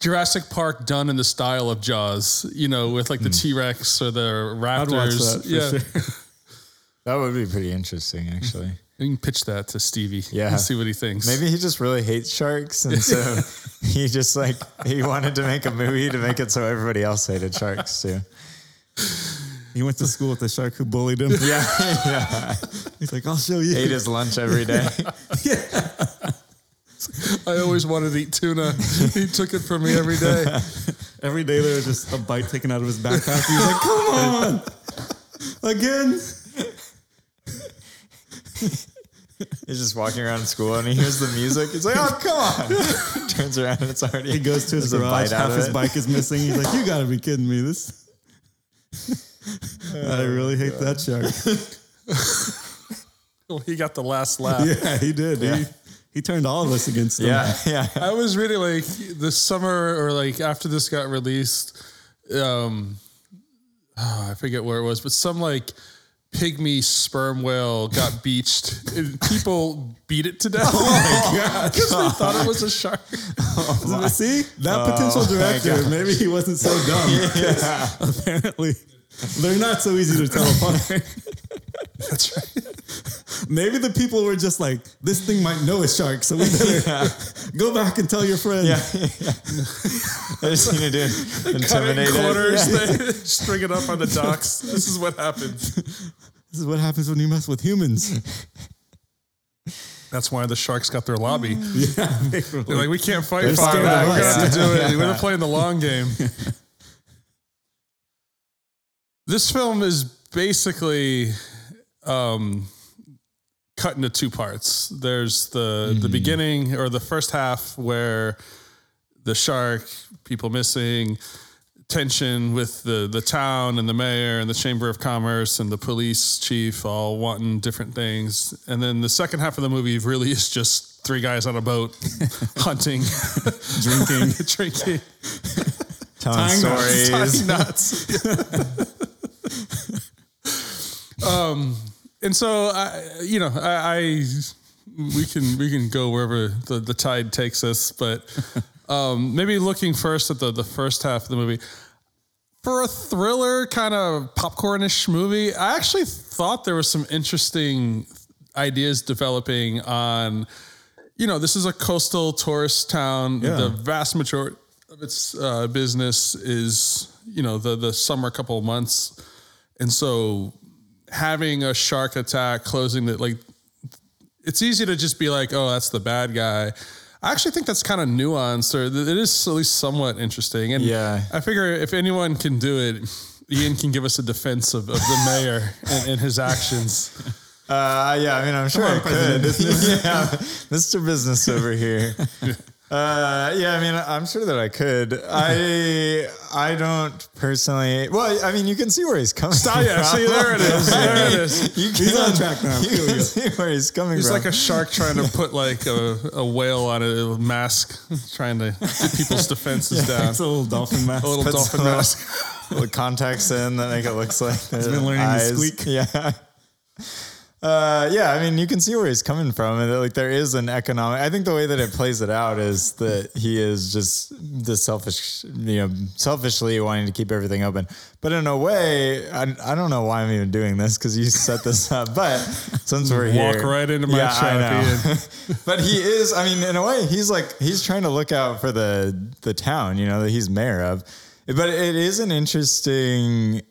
Jurassic Park done in the style of Jaws, you know, with like the hmm. T Rex or the. I'd watch raptors. that for yeah, sure. *laughs* That would be pretty interesting, actually. you can pitch that to Stevie. Yeah. and see what he thinks. Maybe he just really hates sharks, and so *laughs* he just like he wanted to make a movie to make it so everybody else hated sharks too. He went to school with the shark who bullied him. Yeah, yeah. *laughs* He's like, I'll show you. Ate his lunch every day. *laughs* I always wanted to eat tuna. he took it from me every day. *laughs* Every day there was just a bite taken out of his backpack. He's like, come *laughs* on, again. He's just walking around school and he hears the music. He's like, "Oh, come on!" Turns around and it's already. He goes to his there's garage. bite Half his it. bike is missing. He's like, you got to be kidding me. This. I really hate oh, that shark. Well, he got the last laugh. Yeah, he did. He, he turned all of us against him. Yeah, *laughs* yeah. I was reading like this summer or like after this got released. Um, oh, I forget where it was, but some like pygmy sperm whale got *laughs* beached and people beat it to death. Oh because *laughs* they thought it was a shark. See that potential director, maybe he wasn't so dumb. Apparently, they're not so easy to tell apart. That's right. Maybe the people were just like, this thing might know a shark, so we better *laughs* go back and tell your friend. Yeah, I just need to do *laughs* Cut it intimidate in it. quarters, Yeah. they *laughs* string it up on the docks. This is what happens. This is what happens when you mess with humans. That's why the sharks got their lobby. yeah, they were They're like, we can't fight They're fire scared back. of We're gonna have to do it. We're playing the long game. this film is basically um, cut into two parts. There's the the beginning or the first half where the shark, people missing, tension with the the town and the mayor and the chamber of commerce and the police chief all wanting different things. And then the second half of the movie really is just three guys on a boat *laughs* hunting, drinking. *laughs* drinking, Telling stories. tying nuts. *laughs* um, and so I, you know, I, I we can we can go wherever the, the tide takes us, but *laughs* um, maybe looking first at the the first half of the movie. For a thriller kind of popcornish movie, I actually thought there was some interesting ideas developing on you know, this is a coastal tourist town. Yeah. The vast majority of its uh, business is, you know, the the summer couple of months, and so having a shark attack closing that like it's easy to just be like, oh, that's the bad guy. I actually think that's kind of nuanced, or it is at least somewhat interesting. And Yeah. I figure if anyone can do it, Ian can give us a defense of, of the mayor and, and his actions. Uh, yeah, I mean, I'm sure I could. *laughs* yeah, Mr. Business over here. *laughs* Uh, yeah, I mean, I'm sure that I could. I I don't personally. Well, I mean, you can see where he's coming *laughs* Oh, from. yeah, see, there it is. *laughs* There it is. You He's on track now. You can see where he's coming He's from. like a shark trying to put like a, a whale on a mask, *laughs* trying to get people's defenses down. It's a little dolphin mask. A little Puts dolphin some mask. little contacts in that make it looks like he's been learning to squeak. Yeah. Uh, yeah, I mean, you can see where he's coming from, and like there is an economic. I think the way that it plays it out is that he is just the selfish, you know, selfishly wanting to keep everything open. But in a way, I, I don't know why I'm even doing this because you set this *laughs* up. But since we're Walk here, right into my yeah, I trap, know. *laughs* but he is. I mean, in a way, he's like he's trying to look out for the the town, you know, that he's mayor of. But it is an interesting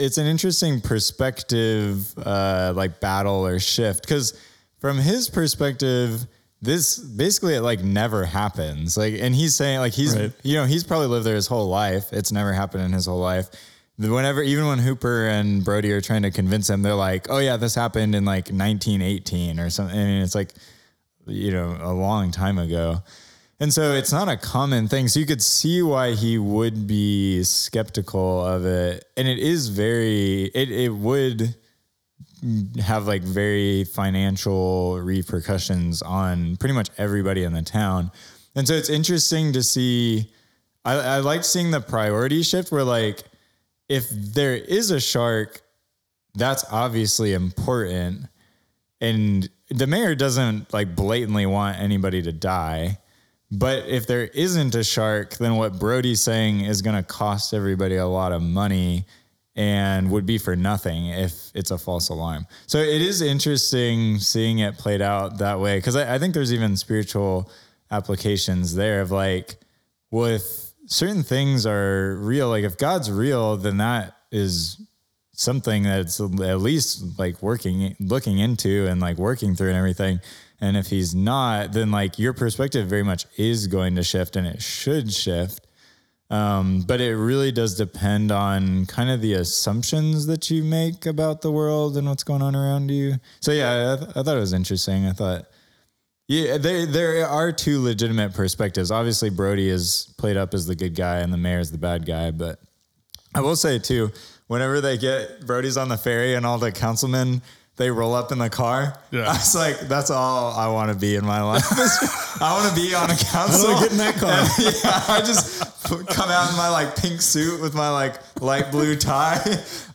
it's an interesting perspective, uh, like battle or shift, because from his perspective, this basically it like never happens. Like, and he's saying like he's Right. you know he's probably lived there his whole life. It's never happened in his whole life. Whenever, even when Hooper and Brody are trying to convince him, they're like, "Oh yeah, this happened in like 1918 or something." I mean, it's like you know a long time ago. And so it's not a common thing. So you could see why he would be skeptical of it. And it is very, it, it would have like very financial repercussions on pretty much everybody in the town. And so it's interesting to see. I, I like seeing the priority shift where, like, if there is a shark, that's obviously important. And the mayor doesn't like blatantly want anybody to die. But if there isn't a shark, then what Brody's saying is going to cost everybody a lot of money and would be for nothing if it's a false alarm. So it is interesting seeing it played out that way because I, I think there's even spiritual applications there of like, well, if certain things are real, like if God's real, then that is something that's at least like working, looking into and like working through and everything. And if he's not, then like your perspective very much is going to shift and it should shift. Um, but it really does depend on kind of the assumptions that you make about the world and what's going on around you. So yeah, I, th- I thought it was interesting. I thought, yeah, there there are two legitimate perspectives. Obviously, Brody is played up as the good guy and the mayor is the bad guy. But I will say too, whenever they get Brody's on the ferry and all the councilmen they roll up in the car. Yeah. I was like, that's all I want to be in my life. *laughs* I want to be on a council. do I get in that car? *laughs* yeah, *laughs* I just come out in my like pink suit with my like light blue tie.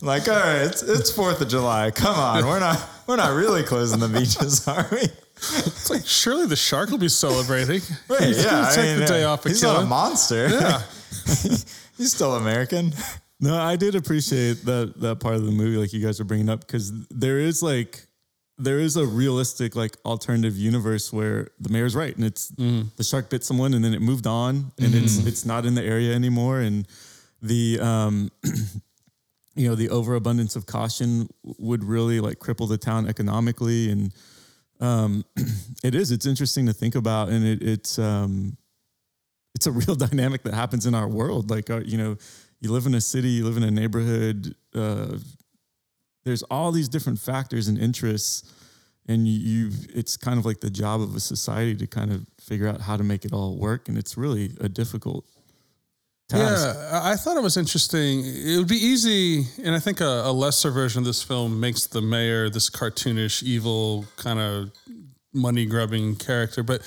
like, all right, it's it's Fourth of July. Come on, we're not we're not really closing the beaches, are we? It's like surely the shark will be celebrating. Right? He's yeah, I take mean, the day uh, off He's not a monster. Yeah. he's still American. No, I did appreciate that that part of the movie, like you guys are bringing up, because there is like there is a realistic like alternative universe where the mayor's right, and it's the shark bit someone, and then it moved on, and it's it's not in the area anymore, and the um, *clears throat* you know the overabundance of caution would really like cripple the town economically, and um, *clears throat* it is it's interesting to think about, and it, it's um, it's a real *laughs* dynamic that happens in our world. Like, uh, you know, you live in a city, you live in a neighborhood. Uh, there's all these different factors and interests, and you, you, it's kind of like the job of a society to kind of figure out how to make it all work, and it's really a difficult task. Yeah, I thought it was interesting. It would be easy, and I think a, a lesser version of this film makes the mayor this cartoonish, evil, kind of money grubbing character, but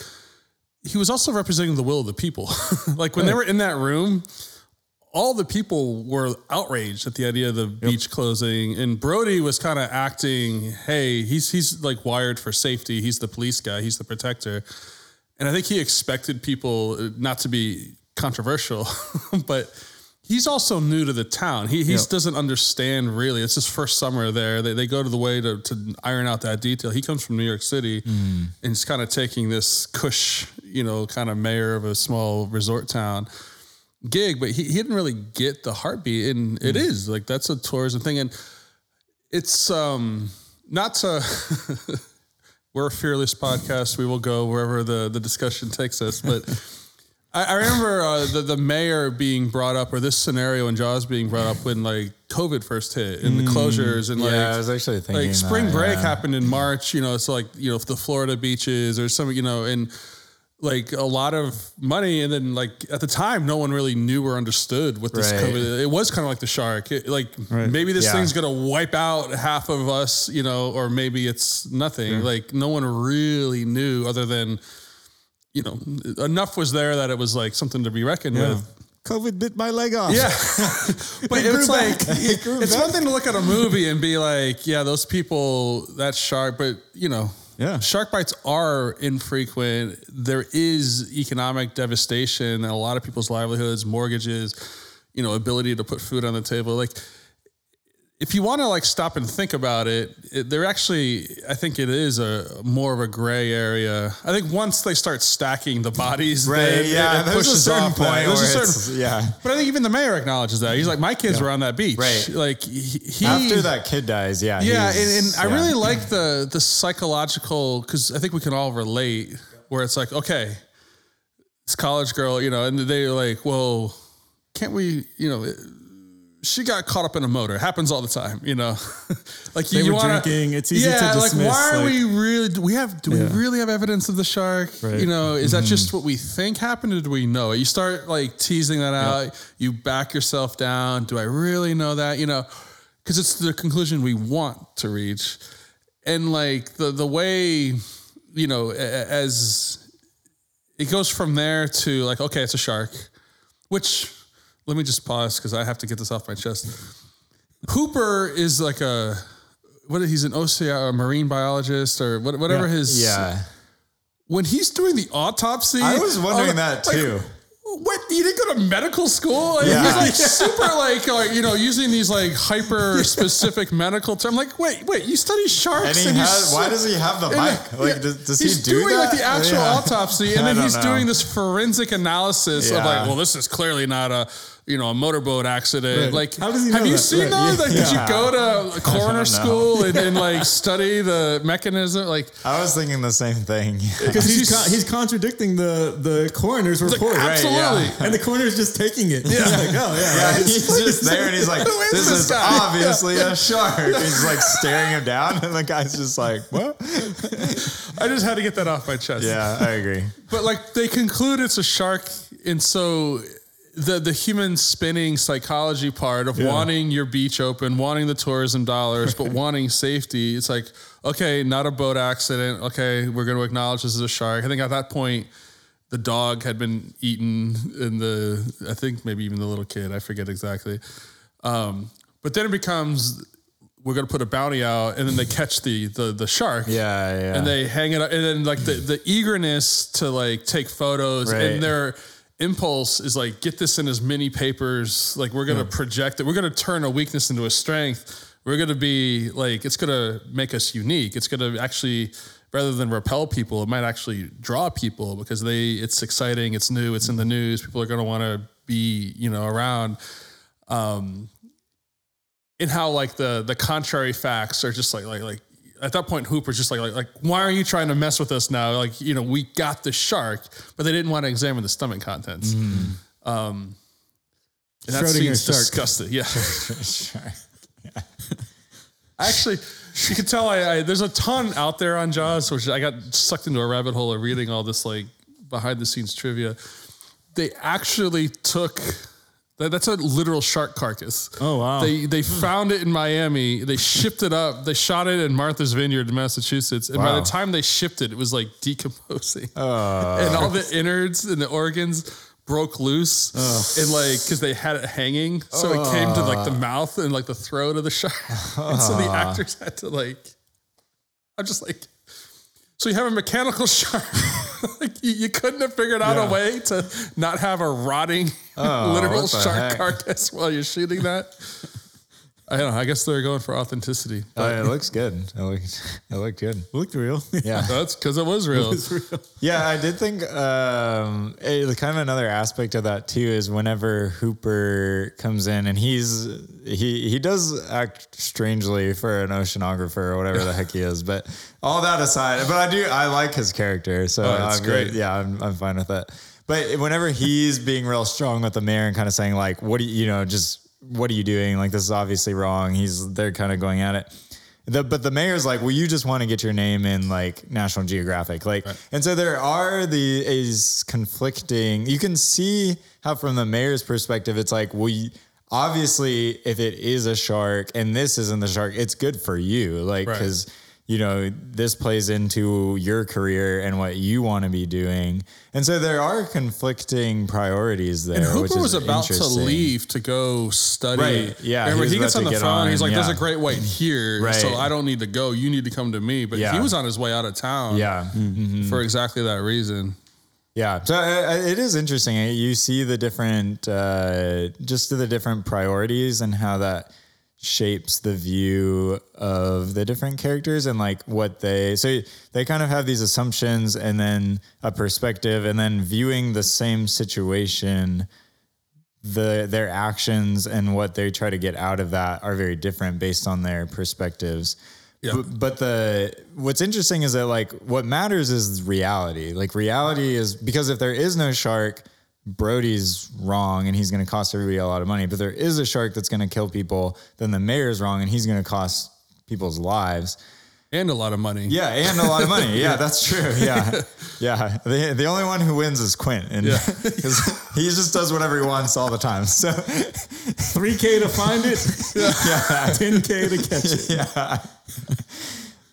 he was also representing the will of the people. *laughs* like when they were in that room, all the people were outraged at the idea of the beach closing, and Brody was kind of acting, "Hey, he's he's like wired for safety. He's the police guy. He's the protector." And I think he expected people uh, not to be controversial, *laughs* but he's also new to the town. He he Yeah. doesn't understand really. It's his first summer there. They, they go to the way to, to iron out that detail. He comes from New York City and he's kind of taking this cush, you know, kind of mayor of a small resort town gig, but he, he didn't really get the heartbeat. And it is like that's a tourism thing. And it's um not to *laughs* we're a fearless podcast we will go wherever the the discussion takes us but *laughs* I, I remember uh, the the mayor being brought up or this scenario in jaws being brought up when like covid first hit and the closures and like yeah, I was actually thinking like spring that, break yeah. happened in March, you know, it's like, you know, the Florida beaches or some, you know, and like a lot of money. And then like at the time, no one really knew or understood what this Right. COVID, it was kind of like the shark. It, like maybe this Yeah. thing's going to wipe out half of us, you know, or maybe it's nothing. Like no one really knew other than, you know, enough was there that it was like something to be reckoned with. COVID bit my leg off. Yeah. *laughs* *laughs* but grew it's like. *laughs* It grew it's back. one thing to look at a movie and be like, yeah, those people, that's shark, but you know, Yeah. shark bites are infrequent. There is economic devastation and a lot of people's livelihoods, mortgages, you know, ability to put food on the table. Like, if you want to like stop and think about it, it, there actually, I think it is a more of a gray area. I think once they start stacking the bodies, Right, then yeah, it there's a certain point There's a certain- yeah. but I think even the mayor acknowledges that. He's like, my kids were on that beach. Right. Like he, he After that kid dies, yeah. Yeah, and, and I yeah. really like the the psychological because I think we can all relate. Where it's like, okay, this college girl, you know, and they're like, well, can't we, you know, she got caught up in a motor. It happens all the time, you know. *laughs* like They you were wanna, drinking. It's easy to yeah, like dismiss, why are like- we really? Do we have? Do Yeah. we really have evidence of the shark? Right. Mm-hmm. You know, is that just what we think happened, or do we know it? You start like teasing that out. You back yourself down. Do I really know that? You know, because it's the conclusion we want to reach, and like the the way, you know, as it goes from there to like, okay, it's a shark, which let me just pause because I have to get this off my chest. Hooper is like a what he's an ocean a marine biologist or what, whatever Yeah. his Yeah. when he's doing the autopsy. I was wondering I'm that like, too. What you didn't go to medical school? Like, Yeah. He's like super like, like you know using these like hyper *laughs* specific medical terms. Like wait wait you study sharks And he and has, why does he have the mic? Like, yeah, does, does he's he do doing that? like the actual Yeah. autopsy, *laughs* and then he's know. doing this forensic analysis of like, well, this is clearly not a you know a motorboat accident. Right. Like, How does he have know you that? seen Right, those? yeah. Like, did you go to coroner know. school and, and *laughs* like study the mechanism? Like, I was thinking the same thing. *laughs* Because he's, He's- con- he's contradicting the, the coroner's report. Right? Absolutely. yeah. *laughs* And the coroner's just taking it. Yeah. like, oh, yeah. Yeah, right. he's just there and he's like, Who is "This this is guy?" obviously a shark." He's like staring him down, and the guy's just like, "What?" I just had to get that off my chest. Yeah, I agree. But like they conclude it's a shark, and so the the human spinning psychology part of wanting your beach open, wanting the tourism dollars, but *laughs* wanting safety. It's like okay, not a boat accident. Okay, we're going to acknowledge this is a shark. I think at that point. The dog had been eaten, and the I think maybe even the little kid. I forget exactly. Um, but then it becomes we're going to put a bounty out, and then they catch the the the shark Yeah, yeah. and they hang it up and then like the, the eagerness to like take photos Right. and their impulse is like get this in as many papers. Like we're gonna project it. We're gonna turn a weakness into a strength. We're gonna be like it's gonna make us unique. It's gonna actually rather than repel people it might actually draw people because they it's exciting it's new it's in the news. People are gonna want to be you know around. Um and how like the the contrary facts are just like like like at that point Hooper's just like like like why are you trying to mess with us now? Like you know we got the shark, but they didn't want to examine the stomach contents. Um, and that seems disgusting. Yeah, *laughs* actually, you can tell I, I there's a ton out there on Jaws, which I got sucked into a rabbit hole of reading all this like behind the scenes trivia. They actually took that, that's a literal shark carcass. Oh, wow. They they found it in Miami. They shipped it up. They shot it in Martha's Vineyard in Massachusetts. And by Wow. the time they shipped it, it was like decomposing. Uh, and all the innards and the organs broke loose and like because they had it hanging so it came to like the mouth and like the throat of the shark *laughs* and so the actors had to like i'm just like so you have a mechanical shark *laughs* *laughs* you, you couldn't have figured out a way to not have a rotting oh, *laughs* literal shark heck? carcass while you're shooting that I don't know. I guess they're going for authenticity. Uh, it looks good. It looked, it looked good. It looked real. *laughs* Yeah. That's because it was real. *laughs* It was real. Yeah, I did think um, kind of another aspect of that too is whenever Hooper comes in and he's he he does act strangely for an oceanographer or whatever the heck he is. But all that aside, but I do I like his character, so Oh, that's I'm great. Yeah, I'm, I'm fine with it. But whenever he's being real strong with the mayor and kind of saying like, "What do you, you know, just what are you doing? Like this is obviously wrong." He's they're kind of going at it. The, but the mayor's like, well, you just want to get your name in like National Geographic, like, and so there are the is conflicting. You can see how from the mayor's perspective, it's like, well, you, obviously, if it is a shark and this isn't the shark, it's good for you, like, Right. You know this plays into your career and what you want to be doing, and so there are conflicting priorities there. And which Hooper is was about to leave to go study. Right, yeah, he Remember, was he, gets on the phone. on, he's like, "There's a great white here, Right. so I don't need to go. You need to come to me." But Yeah. he was on his way out of town. Yeah. for exactly that reason. Yeah, so uh, it is interesting. You see the different, uh, just the different priorities and how that shapes the view of the different characters and like what they. So they kind of have these assumptions and then a perspective, and then viewing the same situation, the their actions and what they try to get out of that are very different based on their perspectives. Yeah. But, but the what's interesting is that like what matters is reality. Like reality is because if there is no shark, Brody's wrong and he's going to cost everybody a lot of money. But there is a shark that's going to kill people, then the mayor's wrong and he's going to cost people's lives. And a lot of money. Yeah, and a lot of money. Yeah, *laughs* that's true. Yeah, yeah. The, the only one who wins is Quint, and *laughs* 'cause he just does whatever he wants all the time. So 3K to find it. *laughs* yeah. 10K to catch it. yeah.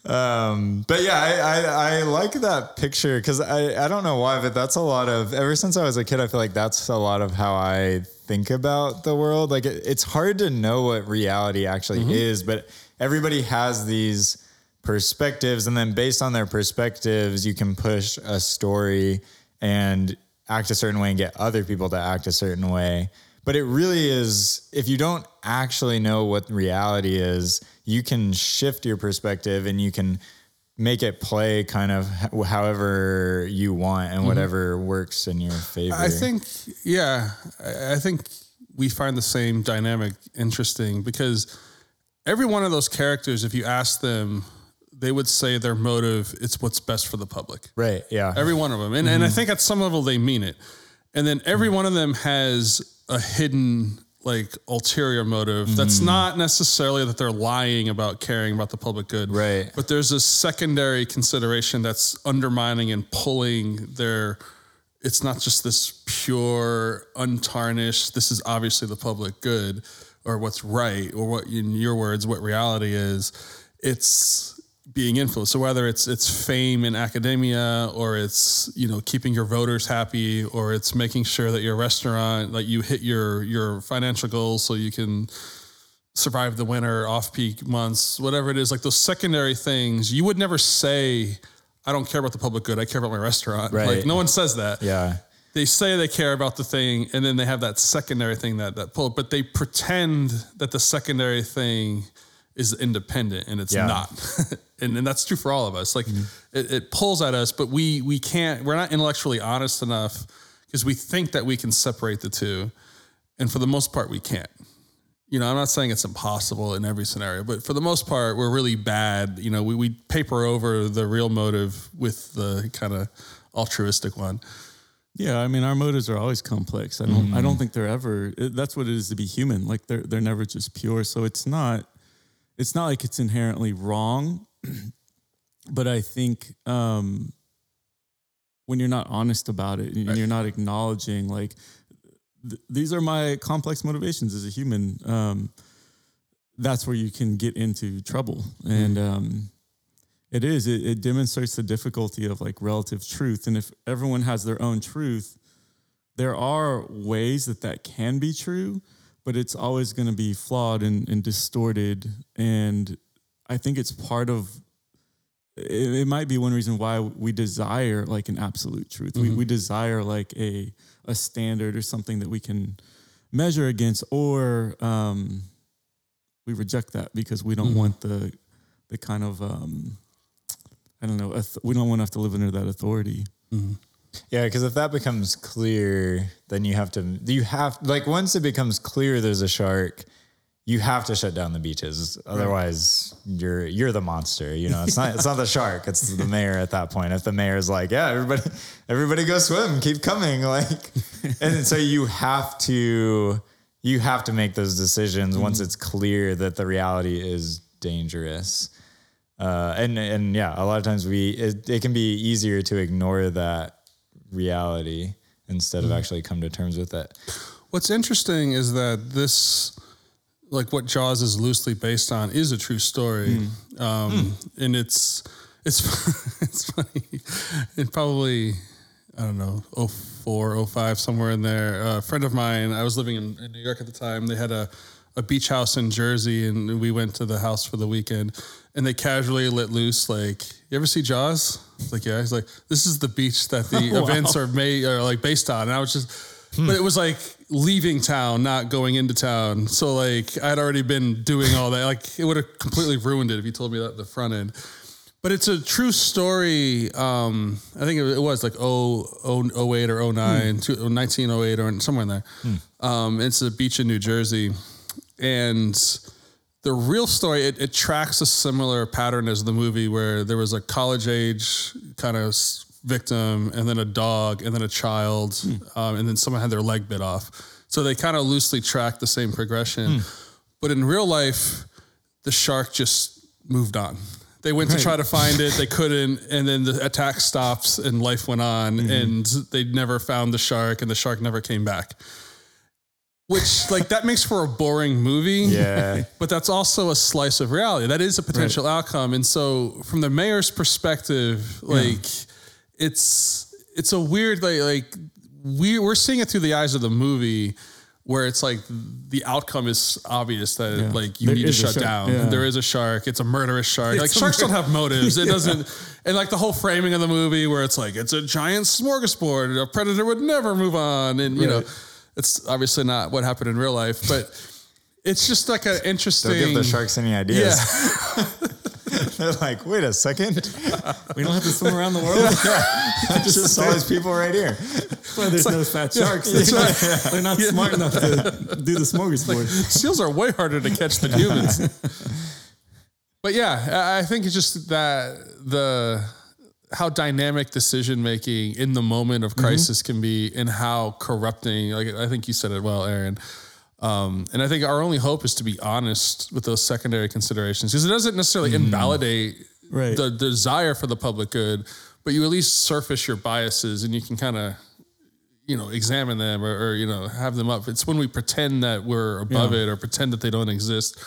Um, but yeah, I, I, I like that picture because I, I don't know why, but that's a lot of, ever since I was a kid, I feel like that's a lot of how I think about the world. Like it, it's hard to know what reality actually is, but everybody has these perspectives. And then based on their perspectives, you can push a story and act a certain way and get other people to act a certain way. But it really is, if you don't actually know what reality is, you can shift your perspective and you can make it play kind of however you want and mm-hmm. whatever works in your favor. I think, yeah, I think we find the same dynamic interesting because every one of those characters, if you ask them, they would say their motive it's what's best for the public. Right. Yeah. Every one of them, and and I mm-hmm. think at some level they mean it, and then every mm-hmm. one of them has a hidden like ulterior motive that's mm. not necessarily that they're lying about caring about the public good Right. but there's a secondary consideration that's undermining and pulling their it's not just this pure untarnished this is obviously the public good or what's right or what in your words what reality is it's being influenced so whether it's it's fame in academia or it's you know keeping your voters happy or it's making sure that your restaurant like you hit your your financial goals so you can survive the winter off peak months, whatever it is, like those secondary things, you would never say, I don't care about the public good. I care about my restaurant. Right. Like no one says that. yeah. They say they care about the thing and then they have that secondary thing that, that pull, but they pretend that the secondary thing is independent and it's Yeah. not. *laughs* and, and that's true for all of us. Like mm-hmm. it, it pulls at us, but we, we can't, we're not intellectually honest enough because we think that we can separate the two. And for the most part, we can't you know, I'm not saying it's impossible in every scenario, but for the most part, we're really bad. You know, we, we paper over the real motive with the kind of altruistic one. Yeah, I mean, our motives are always complex. I don't, I don't mm-hmm. think they're ever. That's what it is to be human. Like they're they're never just pure. So it's not, it's not like it's inherently wrong. *clears throat* but I think um, when you're not honest about it and you're not acknowledging like th- these are my complex motivations as a human, um, that's where you can get into trouble. And um, it is. It, it demonstrates the difficulty of like relative truth. And if everyone has their own truth, there are ways that that can be true, but it's always going to be flawed and, and distorted. And I think it's part of. It, it might be one reason why we desire like an absolute truth. We, we desire like a a standard or something that we can measure against, or um, we reject that because we don't want the the kind of um, I don't know. We don't want to have to live under that authority. Yeah, because if that becomes clear, then you have to you have like once it becomes clear there's a shark, you have to shut down the beaches. Otherwise, you're you're the monster. You know, it's not it's not the shark, it's the mayor at that point. If the mayor's like, yeah, everybody everybody go swim, keep coming, like, and so you have to you have to make those decisions once it's clear that the reality is dangerous. Uh, and and yeah, a lot of times we it, it can be easier to ignore that reality instead of actually come to terms with it. What's interesting is that this, like what Jaws is loosely based on, is a true story, um, and it's it's *laughs* it's funny. It probably I don't know 04, 05, somewhere in there. A friend of mine, I was living in, in New York at the time. They had a a beach house in Jersey, and we went to the house for the weekend. And they casually let loose, like, "You ever see Jaws?" It's like, "Yeah." He's like, "This is the beach that the *laughs* events are made, are like based on." And I was just, but it was like leaving town, not going into town. So like I'd already been doing all that. Like it would have completely ruined it if you told me that at the front end. But it's a true story. Um, I think it was like 0, 08 or 09, two- 1908 or somewhere in there. Um, it's a beach in New Jersey. And the real story, it, it tracks a similar pattern as the movie where there was a college age kind of victim and then a dog and then a child hmm. um, and then someone had their leg bit off. So they kind of loosely track the same progression. Hmm. But in real life, the shark just moved on. They went to try to find it, they *laughs* couldn't, and then the attack stops and life went on, hmm. and they never found the shark, and the shark never came back. Which, like, that makes for a boring movie. Yeah. *laughs* But that's also a slice of reality. That is a potential outcome. And so, from the mayor's perspective, like, it's it's a weird like like we we're seeing it through the eyes of the movie where it's like the outcome is obvious that Yeah. like you There need to shut down. Yeah. There is a shark. It's a murderous shark. like a sharks don't have motives. It *laughs* doesn't. And like the whole framing of the movie where it's like it's a giant smorgasbord. A predator would never move on, and you know, it's obviously not what happened in real life, but. It's just like an interesting. Don't give the sharks any ideas. Yeah, *laughs* *laughs* *laughs* They're like, wait a second. We don't have to swim around the world. *laughs* There's *laughs* just all these people right here. That's why there's no fat sharks. They're not, they're not smart enough to do the smorgasbord. seals are way harder to catch than humans. but yeah, I I think it's just that the how dynamic decision making in the moment of mm-hmm. crisis can be, and how corrupting. Like I think you said it well, Aaron. Um, and I think our only hope is to be honest with those secondary considerations because it doesn't necessarily invalidate Right. the desire for the public good, but you at least surface your biases and you can kind of you know examine them or, or you know have them up. It's when we pretend that we're above it or pretend that they don't exist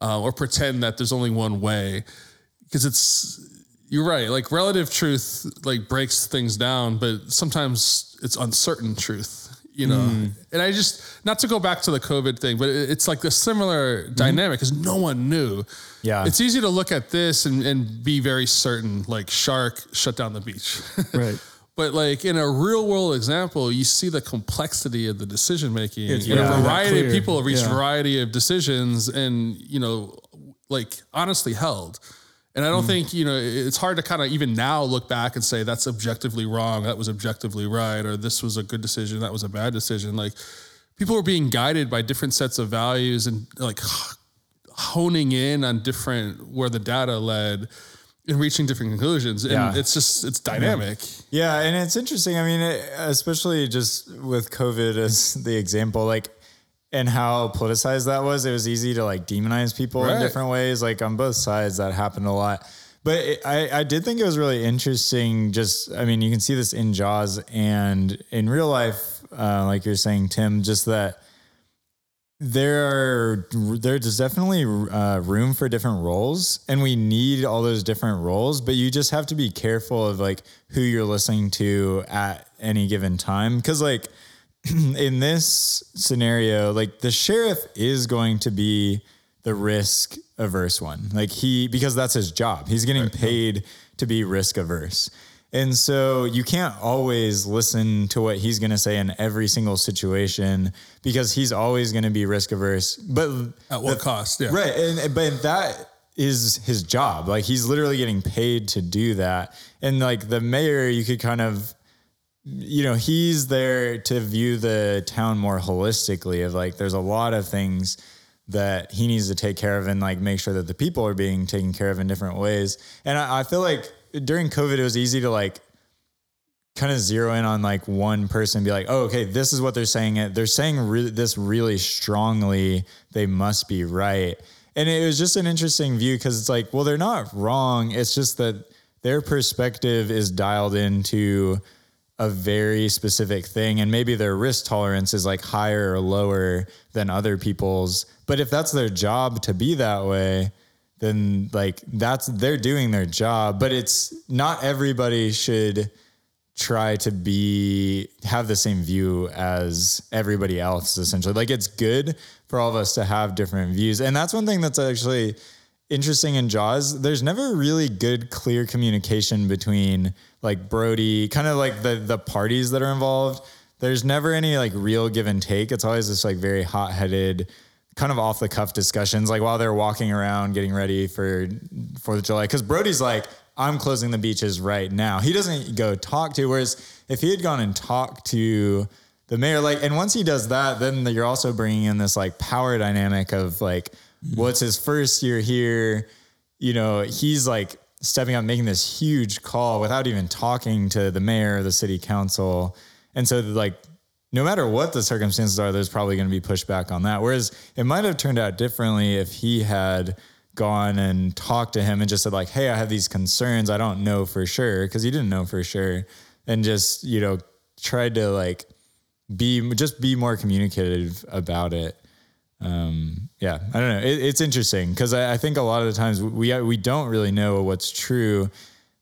uh, or pretend that there's only one way because it's you're right like relative truth like breaks things down but sometimes it's uncertain truth you know hmm. and i just not to go back to the covid thing but it's like a similar mm-hmm. dynamic because no one knew Yeah. it's easy to look at this and, and be very certain like shark shut down the beach *laughs* Right. But like in a real world example, you see the complexity of the decision making. It's and a variety of people have reached Yeah. a variety of decisions, and you know, like honestly held. And I Mm. don't think you know it's hard to kind of even now look back and say that's objectively wrong, that was objectively right, or this was a good decision, that was a bad decision. Like people were being guided by different sets of values and like *sighs* honing in on different where the data led and reaching different conclusions. And Yeah. it's just it's dynamic. Yeah, and it's interesting. I mean, it, especially just with COVID as the example, like, and how politicized that was. It was easy to like demonize people in different ways. Like on both sides, that happened a lot. But it, I, I did think it was really interesting. Just, I mean, you can see this in Jaws and in real life, uh, like you're saying, Tim. Just that there are there's definitely uh, room for different roles and we need all those different roles but you just have to be careful of like who you're listening to at any given time because like *clears throat* in this scenario like the sheriff is going to be the risk averse one like he because that's his job he's getting paid to be risk averse And so you can't always listen to what he's going to say in every single situation because he's always going to be risk averse. But At what cost? Yeah. Right. And but that is his job. Like he's literally getting paid to do that. And like the mayor, you could kind of you know, he's there to view the town more holistically of like there's a lot of things that he needs to take care of and like make sure that the people are being taken care of in different ways. And I, I feel like during COVID it was easy to like kind of zero in on like one person and be like, oh, okay, this is what they're saying. They're saying this really strongly. They must be right. And it was just an interesting view because it's like, well, they're not wrong. It's just that their perspective is dialed into a very specific thing. And maybe their risk tolerance is like higher or lower than other people's. But if that's their job to be that way, then like that's they're doing their job. But it's not everybody should try to be have the same view as everybody else essentially like it's good for all of us to have different views and that's one thing that's actually interesting in jaws there's never really good clear communication between like brody kind of like the the parties that are involved. There's never any like real give and take. It's always this like very hot-headed kind of off the cuff discussions like while they're walking around getting ready for fourth of july. Because brody's like i'm closing the beaches right now. He doesn't go talk to whereas if he had gone and talked to the mayor like and once he does that then you're also bringing in this like power dynamic of like what's his first year here? You know he's like stepping up making this huge call without even talking to the mayor or the city council and so like no matter what the circumstances are, there's probably going to be pushback on that. Whereas it might have turned out differently if he had gone and talked to him and just said like, "Hey, I have these concerns. I don't know for sure," because he didn't know for sure, and just you know tried to like be just be more communicative about it. Um, yeah, I don't know. It, it's interesting because I, I think a lot of the times we we don't really know what's true,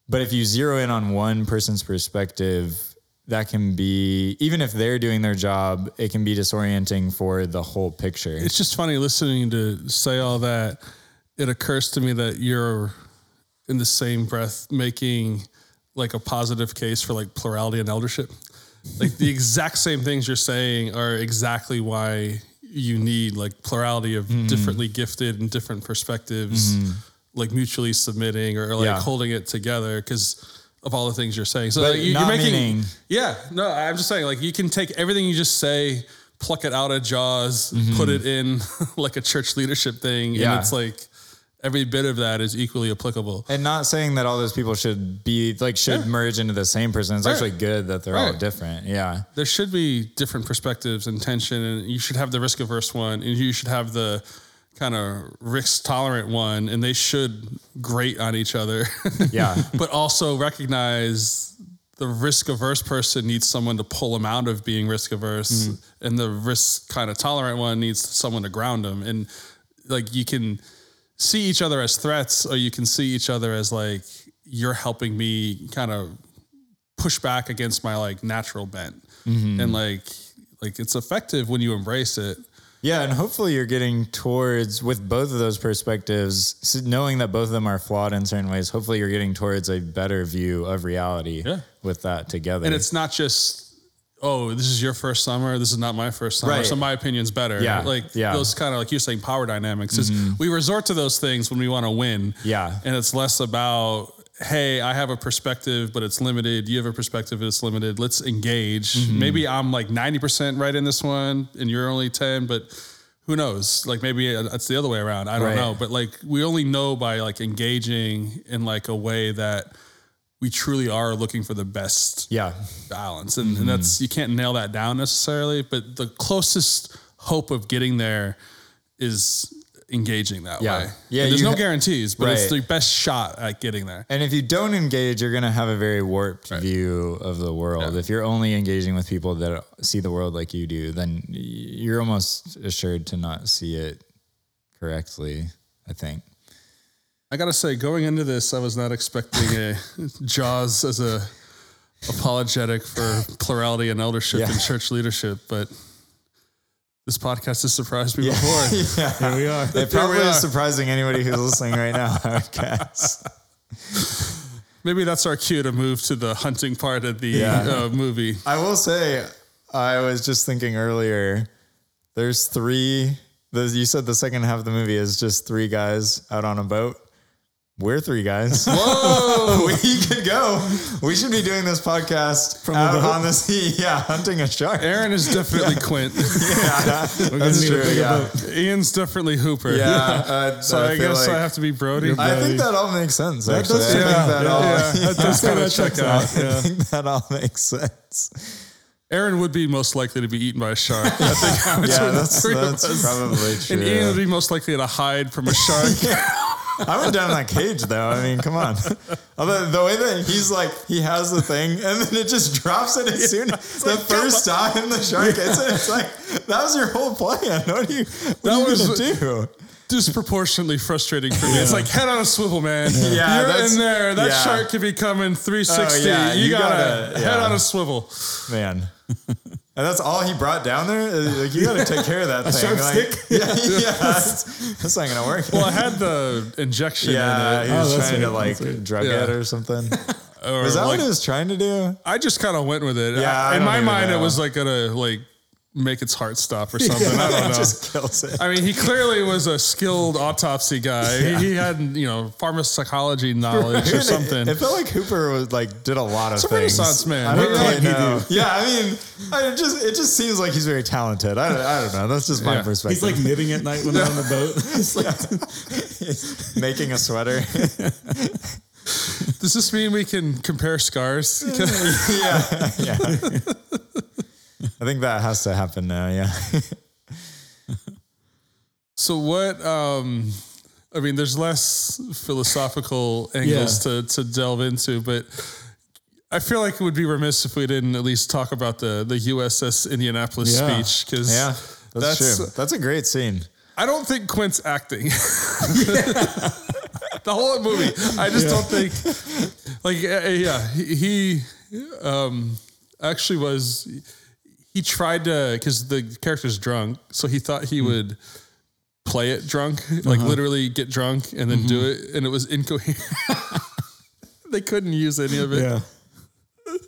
but if you zero in on one person's perspective, that can be even if they're doing their job, it can be disorienting for the whole picture. It's just funny listening to say all that. It occurs to me that you're in the same breath making like a positive case for like plurality and eldership. Like the *laughs* exact same things you're saying are exactly why you need like plurality of mm-hmm. differently gifted and different perspectives, mm-hmm. like mutually submitting or like Yeah. holding it together because of all the things you're saying. So like, you, you're making, meaning- yeah, no, I'm just saying like you can take everything you just say, pluck it out of Jaws, put mm-hmm. it in *laughs* like a church leadership thing, Yeah. and it's like every bit of that is equally applicable. and not saying that all those people should be like should Yeah. merge into the same person. It's Right. actually good that they're all different. Yeah. There should be different perspectives and tension, and you should have the risk averse one, and you should have the kind of risk tolerant one, and they should grate on each other. *laughs* Yeah. but also recognize the risk averse person needs someone to pull them out of being risk averse, mm-hmm. and the risk kind of tolerant one needs someone to ground them. And like you can see each other as threats, or you can see each other as like you're helping me kind of push back against my like natural bent, mm-hmm. and like like it's effective when you embrace it. Yeah, and hopefully you're getting towards with both of those perspectives, knowing that both of them are flawed in certain ways. Hopefully you're getting towards a better view of reality Yeah. with that together. And it's not just, oh, this is your first summer. This is not my first summer. Right. So my opinion's better. Yeah. Like Yeah. Mm-hmm. those kind of like you're saying power dynamics is we resort to those things when we want to win. Yeah. And it's less about, hey, I have a perspective, but it's limited. You have a perspective, it's limited. Let's engage. Mm-hmm. Maybe I'm like 90% right in this one and you're only 10, but who knows? Like maybe it's the other way around. I don't Right. know. But like we only know by like engaging in like a way that we truly are looking for the best yeah. balance and, Mm-hmm. and that's you can't nail that down necessarily but the closest hope of getting there is engaging that Yeah. way Yeah, And there's no ha- guarantees but it's the best shot at getting there And if you don't engage, you're going to have a very warped view of the world. If you're only engaging with people that see the world like you do, then you're almost assured to not see it correctly, I think. I gotta say going into this i was not expecting a *laughs* jaws as a apologetic for plurality and eldership Yeah. and church leadership but this podcast has surprised me before *laughs* yeah. Here we are. It *laughs* probably we is surprising anybody who's listening right now, I would guess. Maybe that's our cue to move to the hunting part of the Yeah. uh, movie. I will say, I was just thinking earlier. There's three. The, you said the second half of the movie is just three guys out on a boat. We're three guys. Whoa! *laughs* we could go. We should be doing this podcast from out on the sea. *laughs* Yeah, hunting a shark. Aaron is definitely Quint. *laughs* Yeah, that's true. Yeah. Ian's definitely Hooper. yeah. Uh, So I, feel guess like- I have to be Brody. I think that all makes sense. Actually, does I check think that Yeah, all. yeah, that does Yeah, kind of that check checks out. out. I think that all makes sense. Aaron would be most likely to be eaten by a shark. I think Yeah, that's three of that's probably true. And Ian would be most likely to hide from a shark. I went down that cage though. I mean, come on. *laughs* Although the way that he's like, he has the thing, and then it just drops it as soon as the first time the shark hits it. It's like that was your whole plan. What are you? What That are you was- gonna do? *laughs* Disproportionately frustrating for me. It's like head on a swivel, man. Yeah, You're in there. That yeah. shark could be coming 360. Oh, yeah, you, you gotta, gotta- head yeah. on a swivel. Man. *laughs* And that's all he brought down there. Uh, Like you got to take care of that *laughs* thing. sharp Like, stick? *laughs* Yeah, *laughs* yeah that's, that's not gonna work. Well, I had the injection yeah, in he was Oh, trying to like that's drug Yeah. it or something. Or Was that like, what he was trying to do? I just kind of went with it. Yeah, I in don't my mind, know. it was like gonna like make its heart stop or *laughs* something. I don't know. just kills it. I mean, he clearly was a skilled autopsy guy. He, he had, you know, pharmacology *laughs* knowledge or something. It, felt like Hooper was like did a lot of It's a things. Renaissance man. I don't really know. Yeah, I mean, I just it just seems like he's very talented. I don't, I don't know. That's just my Yeah. perspective. He's like knitting at night when they're on the boat. *laughs* It's like, making a sweater. Does this mean we can compare scars? yeah, yeah. I think that has to happen now. Yeah. *laughs* so what? Um, I mean, there's less philosophical angles to to delve into, but I feel like it would be remiss if we didn't at least talk about the the USS Indianapolis Yeah. speech because Yeah, that's, That's- true. That's a great scene. I don't think Quint's acting. *laughs* *laughs* the whole movie, I just don't think. Like, uh, yeah, he, he um, actually was. He tried to because the character's drunk, so he thought he hmm. would play it drunk, like uh-huh. literally get drunk and then do mm-hmm. it, and it was incoherent. *laughs* they couldn't use any of it. yeah. *laughs*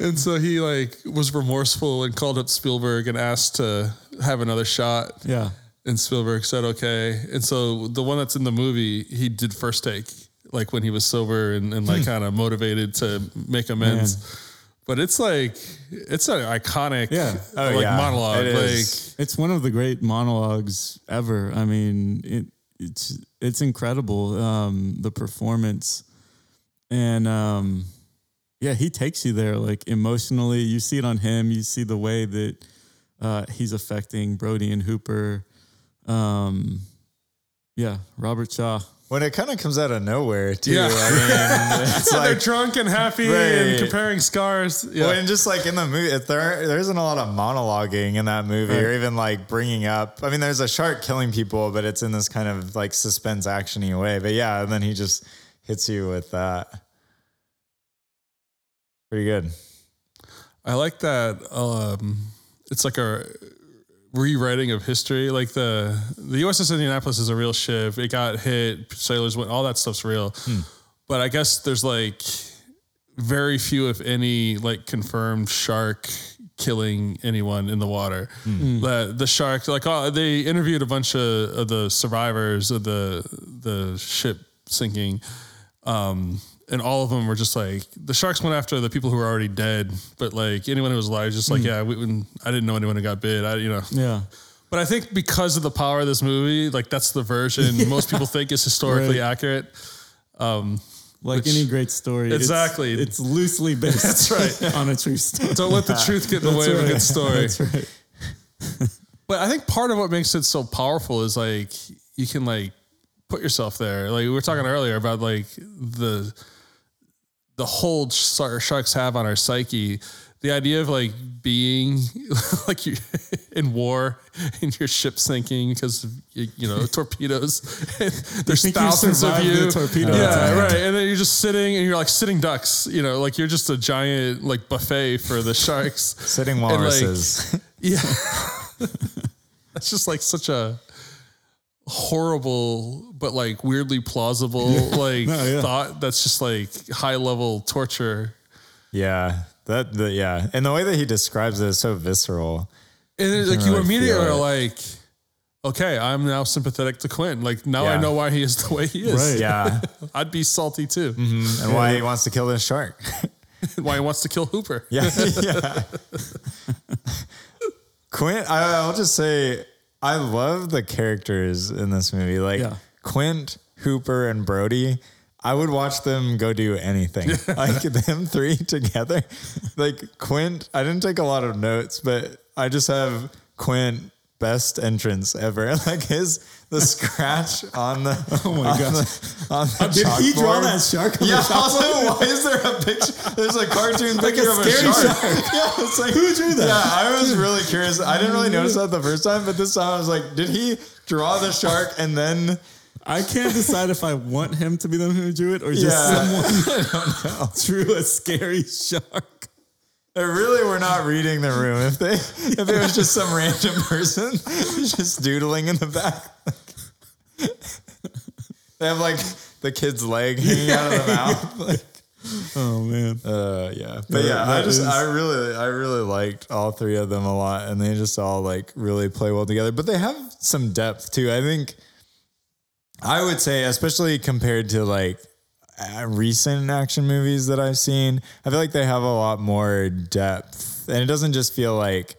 And so he like was remorseful and called up Spielberg and asked to have another shot. Yeah. And Spielberg said okay. And so the one that's in the movie, he did first take, like when he was sober and, and Hmm. like kind of motivated to make amends. But it's like it's an iconic Yeah. Oh, like yeah. monologue. It like. It's one of the great monologues ever. I mean, it it's it's incredible. Um, the performance, and um, yeah, he takes you there like emotionally. You see it on him. You see the way that uh, he's affecting Brody and Hooper. Um, yeah, Robert Shaw. When it kind of comes out of nowhere too. Yeah. I mean, it's *laughs* they're drunk and happy and comparing scars. Yeah. Well, and just like in the movie, if there there isn't a lot of monologuing in that movie, or even like bringing up. I mean, there's a shark killing people, but it's in this kind of like suspense actiony way. But yeah, and then he just hits you with that. Pretty good. I like that. Um, it's like a rewriting of history. Like the the USS Indianapolis is a real ship. It got hit. Sailors went. All that stuff's real. Hmm. But I guess there's like very few, if any, like confirmed shark killing anyone in the water. Hmm. Hmm. The the shark, like oh, they interviewed a bunch of, of the survivors of the the ship sinking. Um, and all of them were just like the sharks went after the people who were already dead, but like anyone who was alive, just like hmm. yeah, we, when, I didn't know anyone who got bit. I you know, Yeah. but I think because of the power of this movie, like that's the version *laughs* most people think is historically Right. accurate. Um, like Which- any great story. Exactly. It's, loosely *laughs* based That's right. on a true story. *laughs* Don't let the truth get in the way of a good story. That's right. But I think part of what makes it so powerful is like you can like put yourself there. Like we were talking earlier about like the the hold sharks have on our psyche. The idea of like being *laughs* like you in war and your ship sinking because you, know *laughs* torpedoes. *laughs* There's thousands of you. the yeah, attack. right. And then you're just sitting and you're like sitting ducks. You know, like you're just a giant like buffet for the sharks. Sitting like, walruses. Yeah. That's just like such a horrible but like weirdly plausible *laughs* like No, yeah. thought that's just like high level torture. Yeah. That the yeah. And the way that he describes it is so visceral. And like you really immediately are like, okay, I'm now sympathetic to Quint. Like now I know why he is *laughs* the way he is. Right. Yeah. *laughs* I'd be salty too. Mm-hmm. and why he wants to kill this shark. why he wants to kill Hooper. Yeah. yeah. Quint, I, I'll just say, I love the characters in this movie. Like Yeah. Quint, Hooper, and Brody. I would watch them go do anything. *laughs* *laughs* like them three together. Like Quint, I didn't take a lot of notes, but I just have Quint best entrance ever. *laughs* Like his the scratch on the *laughs* oh my on gosh. the, on the Did he draw that shark? On Yeah, *laughs* also, why is there a picture? There's a cartoon picture of a shark. shark. Yeah, it's like Who drew that? Yeah, I was really curious. I didn't really notice that the first time, but this time I was like, did he draw the shark and then? I can't decide if I want him to be the one who drew it or just Yeah. someone drew a scary shark. They really were not reading the room. If they, if it was just some random person *laughs* just doodling in the back. They have like the kid's leg hanging out of the mouth. *laughs* Like, Oh man. Uh, yeah, but yeah, I just is- I really I really liked all three of them a lot, and they just all like really play well together. But they have some depth too. I think I would say, especially compared to like recent action movies that I've seen, I feel like they have a lot more depth, and it doesn't just feel like.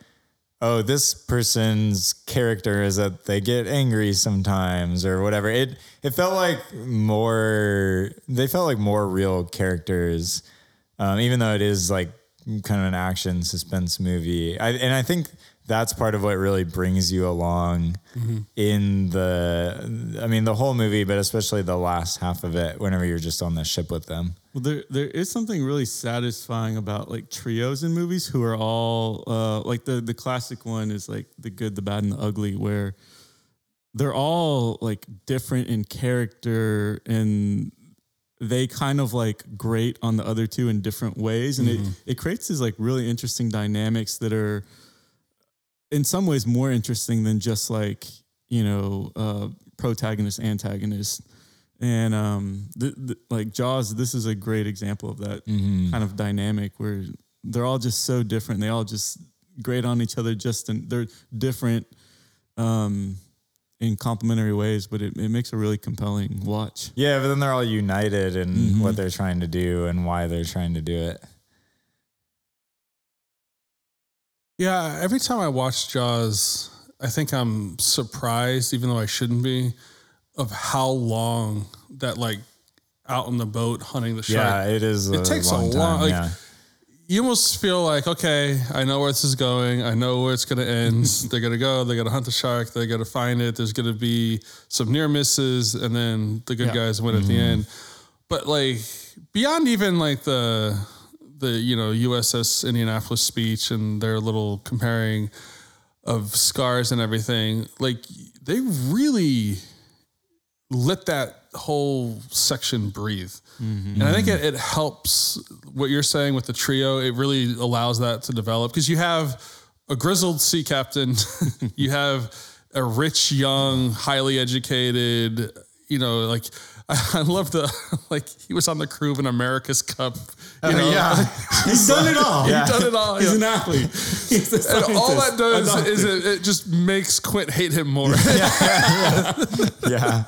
Oh, this person's character is that they get angry sometimes or whatever. It it felt like more. They felt like more real characters um, even though it is like kind of an action suspense movie. I, and I think that's part of what really brings you along in the, I mean, the whole movie, but especially the last half of it, whenever you're just on the ship with them. Well, there there is something really satisfying about like trios in movies who are all uh, like the the classic one is like the good, the bad, and the ugly, where they're all like different in character and they kind of like grate on the other two in different ways, and it it creates these like really interesting dynamics that are in some ways more interesting than just like you know uh, protagonist antagonist. And um th- th- like jaws this is a great example of that kind of dynamic where they're all just so different. They all just grate on each other just in they're different um in complementary ways but it, it makes a really compelling watch. Yeah, but then they're all united in what they're trying to do and why they're trying to do it. Yeah, every time I watch Jaws, I think I'm surprised, even though I shouldn't be, of how long that like out on the boat hunting the shark. Yeah, it is. It takes a long time. like, yeah. you almost feel like, okay, I know where this is going. I know where it's going to end. *laughs* they're going to go. They're going to hunt the shark. They're going to find it. There's going to be some near misses, and then the good Yeah. guys win at the mm-hmm. end. But like beyond even like the the you know USS Indianapolis speech and their little comparing of scars and everything, like they really let that whole section breathe. Mm-hmm. And I think mm-hmm. it, it helps what you're saying with the trio. It really allows that to develop because you have a grizzled sea captain, *laughs* you have a rich, young, highly educated, you know, like *laughs* I, love the *laughs* like he was on the crew of an America's Cup. You know, yeah. *laughs* he's done it all He's done it all. he's yeah. an athlete he's And all that does is it, it just makes Quint hate him more. yeah. yeah.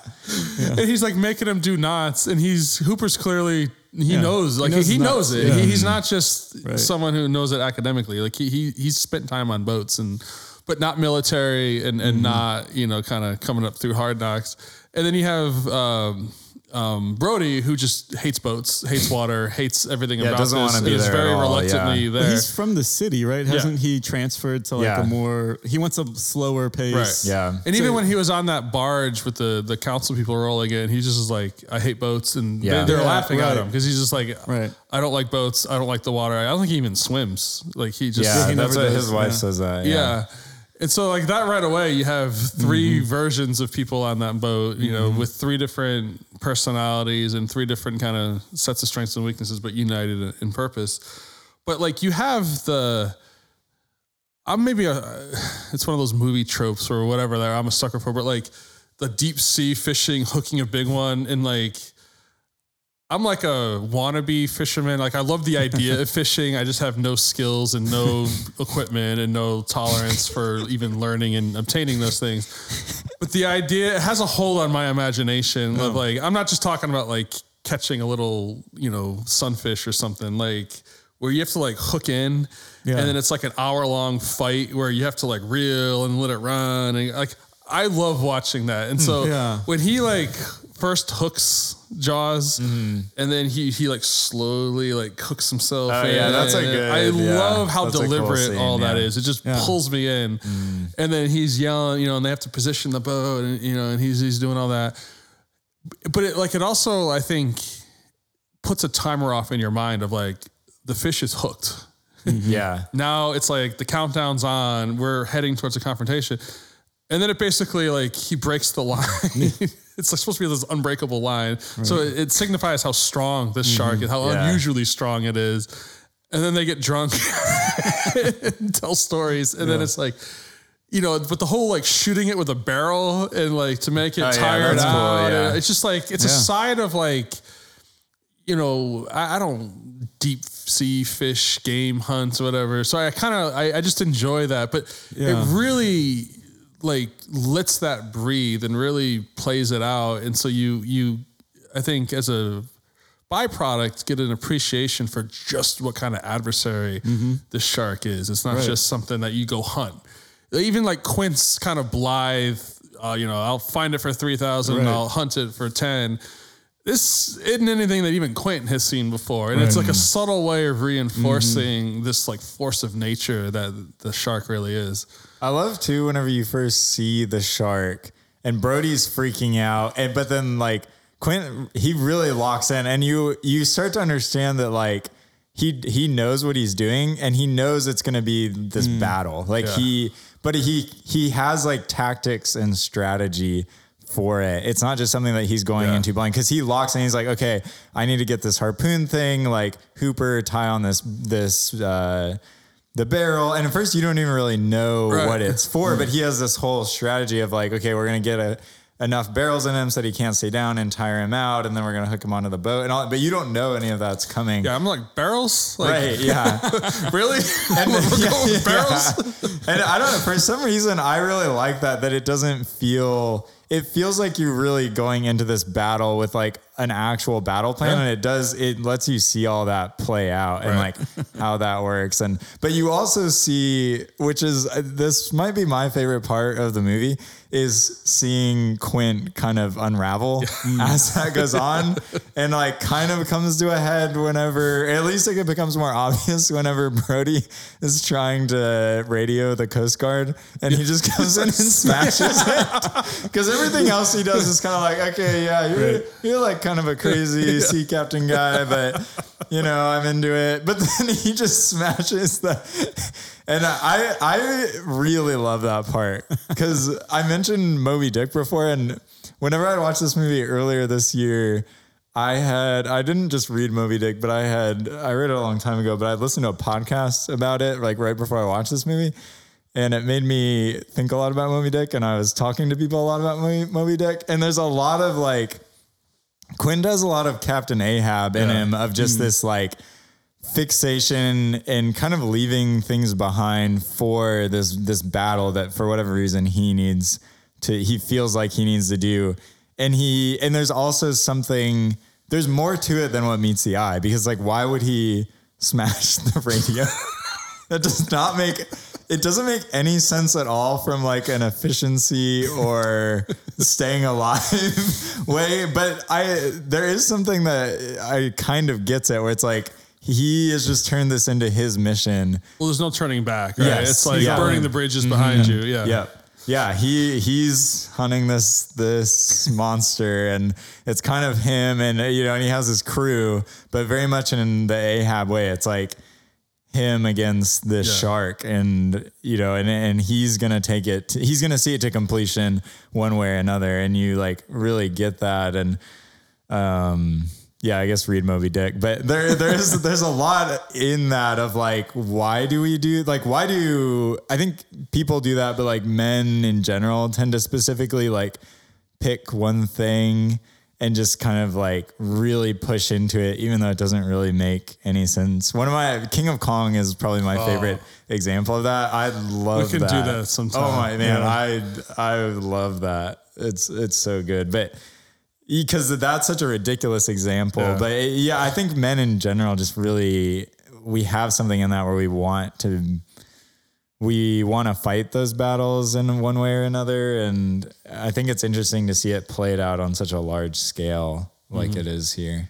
and he's like making him do knots, and he's Hooper's clearly he Yeah. knows, like he knows knows, it. yeah. He, he's not just Right. someone who knows it academically. Like he, he he's spent time on boats and but not military and and Mm-hmm. not you know kind of coming up through hard knocks. And then you have. Um, um, Brody, who just hates boats, hates water, hates everything Yeah, about doesn't this, wanna be is there very at all, reluctantly yeah. But there. he's from the city, right? Hasn't he transferred to like Yeah. a more? He wants a slower pace. Right. Yeah. And even when he was on that barge with the the council people rolling in, he just was like, "I hate boats," and Yeah. they, they're Yeah, laughing at him because he's just like, Right. I don't like boats. I don't like the water. I don't think he even swims. Like he just Yeah, he that's never what does, his wife yeah. says that. yeah. And so like that right away, you have 3 mm-hmm. versions of people on that boat, you know, mm-hmm. with three different personalities and three different kind of sets of strengths and weaknesses, but united in, in purpose. But like you have the, I'm maybe a, it's one of those movie tropes or whatever that I'm a sucker for, but like the deep sea fishing, hooking a big one, and like I'm like a wannabe fisherman. Like I love the idea of fishing. I just have no skills and no equipment and no tolerance for even learning and obtaining those things. But the idea it has a hold on my imagination of like I'm not just talking about like catching a little, you know, sunfish or something like where you have to like hook in Yeah. and then it's like an hour long fight where you have to like reel and let it run and like I love watching that. And so Yeah. when he like first hooks Jaws mm-hmm. and then he he like slowly like hooks himself. Oh, yeah, that's a good- I yeah, love how that's a cool deliberate scene, all that yeah. is. It just Yeah. pulls me in. Mm. And then he's yelling, you know, and they have to position the boat and you know, and he's he's doing all that. But it like it also I think puts a timer off in your mind of like the fish is hooked. Mm-hmm. Yeah. *laughs* Now it's like the countdown's on. We're heading towards a confrontation, and then it basically like he breaks the line. *laughs* *laughs* it's like supposed to be this unbreakable line, so it, it signifies how strong this mm-hmm. shark is, how Yeah. unusually strong it is. And then they get drunk *laughs* *laughs* and tell stories, and then it's like. You know, but the whole like shooting it with a barrel and like to make it Oh, yeah, tired cool, out. yeah. It's just like it's a Yeah. side of like you know, I, I don't deep sea fish, game hunts, whatever. So I kind of, I, I just enjoy that. But Yeah. it really like lets that breathe and really plays it out. And so you, you, I think as a byproduct, get an appreciation for just what kind of adversary the shark is. It's not just something that you go hunt. Even like Quint's kind of blithe, uh, you know, I'll find it for 3,000 and Right. I'll hunt it for 10 this isn't anything that even Quentin has seen before. And it's like a subtle way of reinforcing this like force of nature that the shark really is. I love too whenever you first see the shark and Brody's freaking out, and but then like Quint, he really locks in, and you you start to understand that like he he knows what he's doing, and he knows it's going to be this battle. Like Yeah. he, but he he has like tactics and strategy for it. It's not just something that he's going Yeah. into blind because he locks in. He's like, okay, I need to get this harpoon thing, like Hooper tie on this this. uh the barrel and at first you don't even really know Right. what it's for but mm. he has this whole strategy of like okay we're gonna get a, enough barrels in him so that he can't stay down and tire him out and then we're gonna hook him onto the boat and all but you don't know any of that's coming Yeah, I'm like barrels. Like, right yeah *laughs* Really? and *laughs* We're *laughs* yeah, going yeah. barrels. and I don't know for some reason I really like that that it doesn't feel it feels like you're really going into this battle with like an actual battle plan Yeah. and it does it lets you see all that play out and like how that works. And but you also see which is uh, this might be my favorite part of the movie is seeing Quint kind of unravel *laughs* as that goes on and like kind of comes to a head whenever at least it becomes more *laughs* obvious whenever Brody is trying to radio the Coast Guard and he just comes in and *laughs* smashes it. Because everything else he does is kind of like okay yeah you're, you're like kind of a crazy *laughs* sea captain guy but you know I'm into it but *laughs* then he just smashes the and I I really love that part because I mentioned Moby Dick before, and whenever I watched this movie earlier this year, I had I didn't just read Moby Dick, but I had I read it a long time ago, but I listened to a podcast about it like right before I watched this movie. And it made me think a lot about Moby Dick, and I was talking to people a lot about Moby, Moby Dick. And there's a lot of like, Quint does a lot of Captain Ahab in Yeah. him of just mm. this like fixation and kind of leaving things behind for this this battle that for whatever reason he needs to he feels like he needs to do. And he and there's also something there's more to it than what meets the eye because like why would he smash *laughs* the radio *laughs* that does not make it doesn't make any sense at all from like an efficiency or staying alive *laughs* way but i there is something that i kind of gets it where it's like he has just turned this into his mission Well, there's no turning back. Right? Yes. It's like Yeah. burning the bridges mm-hmm. behind you. Yeah. Yep. Yeah, he he's hunting this this monster, and it's kind of him, and you know, and he has his crew, but very much in the Ahab way. It's like him against this Yeah. shark, and you know, and and he's gonna take it. To, he's gonna see it to completion one way or another, and you like really get that, and um. Yeah, I guess read Moby Dick, but there, there's, *laughs* there's a lot in that of like, why do we do like, why do I think people do that, but like men in general tend to specifically like pick one thing and just kind of like really push into it, even though it doesn't really make any sense. One of my King of Kong is probably my oh. favorite example of that. I love We can do that. that sometime. Oh my man, I I love that. It's it's so good, but because that's such a ridiculous example. Yeah. But it- yeah, I think men in general just really we have something in that where we want to we want to fight those battles in one way or another and I think it's interesting to see it played out on such a large scale like mm-hmm. it is here.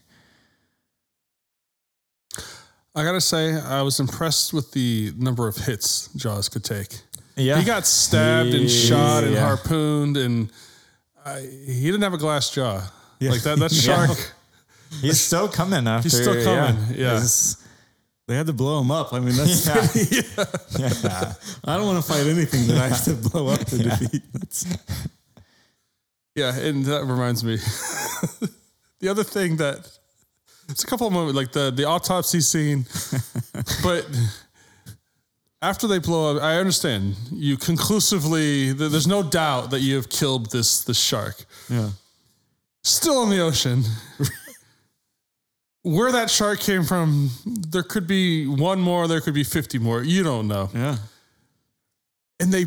I gotta say, I was impressed with the number of hits Jaws could take. Yeah. He got stabbed and shot and yeah. harpooned, and I, he didn't have a glass jaw. Yeah. Like that. That *laughs* Yeah. shark. He's still coming after He's still coming, yeah. It's- They had to blow him up. I mean, that's *laughs* Yeah. pretty, *laughs* yeah. I don't want to fight anything that I have to blow up to *laughs* defeat. That's, Yeah, and that reminds me. the other thing that it's a couple of moments, like the the autopsy scene, but after they blow up, I understand you conclusively. There's no doubt that you have killed this this shark. yeah. Still in the ocean. Where that shark came from, there could be one more, there could be 50 more. You don't know. Yeah. And they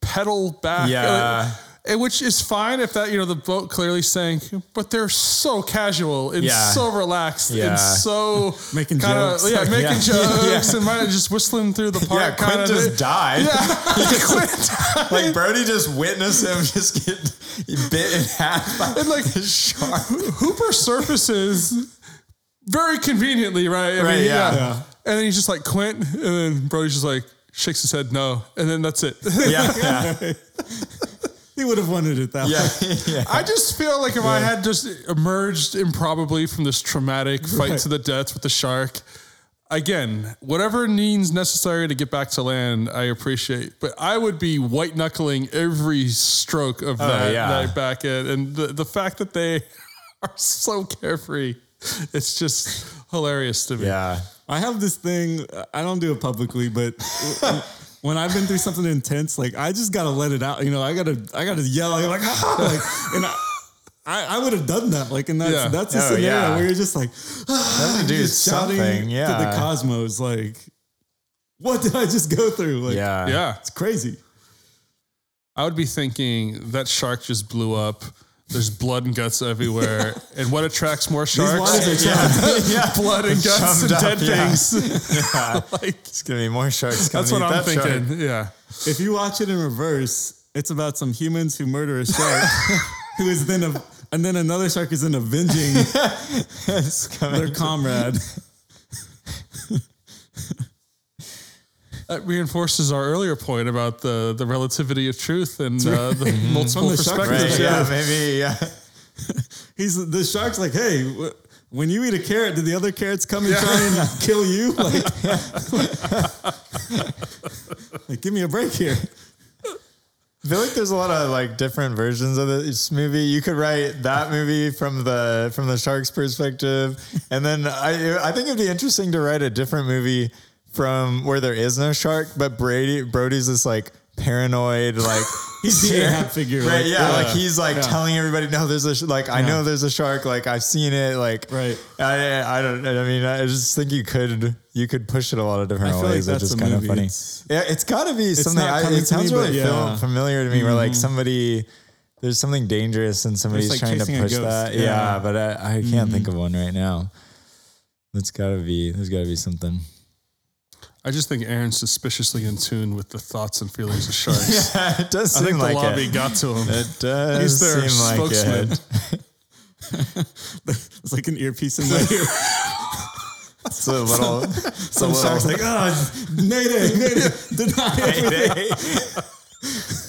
pedal back. Yeah. Uh, and which is fine if that, you know, the boat clearly sank, but they're so casual and Yeah. so relaxed Yeah. and so *laughs* Making kinda, jokes. Yeah, *laughs* making Yeah. jokes and might just whistling through the park. Yeah, Quint just died. Yeah, *laughs* Quint Like Brody just witnessed him just get bit in half by And, like, the shark. Hooper surfaces very conveniently, right? I Right, yeah. Yeah. And then he's just like Quint, and then Brody's just like shakes his head no, and then that's it. Yeah, yeah, *laughs* He would have wanted it that way. yeah, yeah. I just feel like if I had just emerged improbably from this traumatic fight Right. to the death with the shark, again, whatever means necessary to get back to land, I appreciate. But I would be white knuckling every stroke of oh, that, yeah. that back end. And the, the fact that they *laughs* are so carefree, *laughs* it's just hilarious to me. Yeah. I have this thing. I don't do it publicly, but when I've been through something intense, like I just gotta let it out. You know, I gotta, I gotta yell. I'm like, ah, *laughs* like, and I, I, I would have done that. Like, and that's Yeah. that's a Oh, scenario yeah. where you're just like, *sighs* That would do just shouting something. to the cosmos, like, what did I just go through? Like, Yeah. Yeah. it's crazy. I would be thinking that shark just blew up. There's blood and guts everywhere. *laughs* and what attracts more These sharks? are trapped. *laughs* yeah. blood and guts and Chummed dead up, yeah. things. *laughs* Yeah. like, It's gonna be more sharks coming that's what I'm that shark. thinking. Yeah. If you watch it in reverse, it's about some humans who murder a shark, who is then a, and then another shark is then avenging their comrade. That reinforces our earlier point about the, the relativity of truth and uh, *laughs* the multiple the perspectives. Right, yeah, Yeah. maybe, yeah. *laughs* He's the shark's like, hey, wh- when you eat a carrot, do the other carrots come and try and *laughs* kill you? Like, like, give me a break here. I feel like there's a lot of like different versions of this movie. You could write that movie from the from the shark's perspective, and then I I think it'd be interesting to write a different movie from where there is no shark, but Brady Brody's this like paranoid like *laughs* He's the Ahab figure, right? like, yeah, yeah. like he's like Yeah. telling everybody, no, there's a sh-, like I know there's a shark, like I've seen it, like Right. I I don't I mean I just think you could you could push it a lot of different feel like ways, which is kind of funny. It's- yeah, it's got to be something. I, it to me, sounds really yeah. familiar to me. Where like somebody, there's something dangerous and somebody's like trying to push that. Yeah. Yeah, but I, I can't think of one right now. It's got to be. There's got to be something. I just think Aaron's suspiciously in tune with the thoughts and feelings of *laughs* sharks. Yeah, it does I think the lobby it. got to him. It does He's their seem like spokesman. it. *laughs* It's like an earpiece in my ear. It's a little. A Some shark's like, ah, oh, Nayday, Nayday, *laughs* deny it.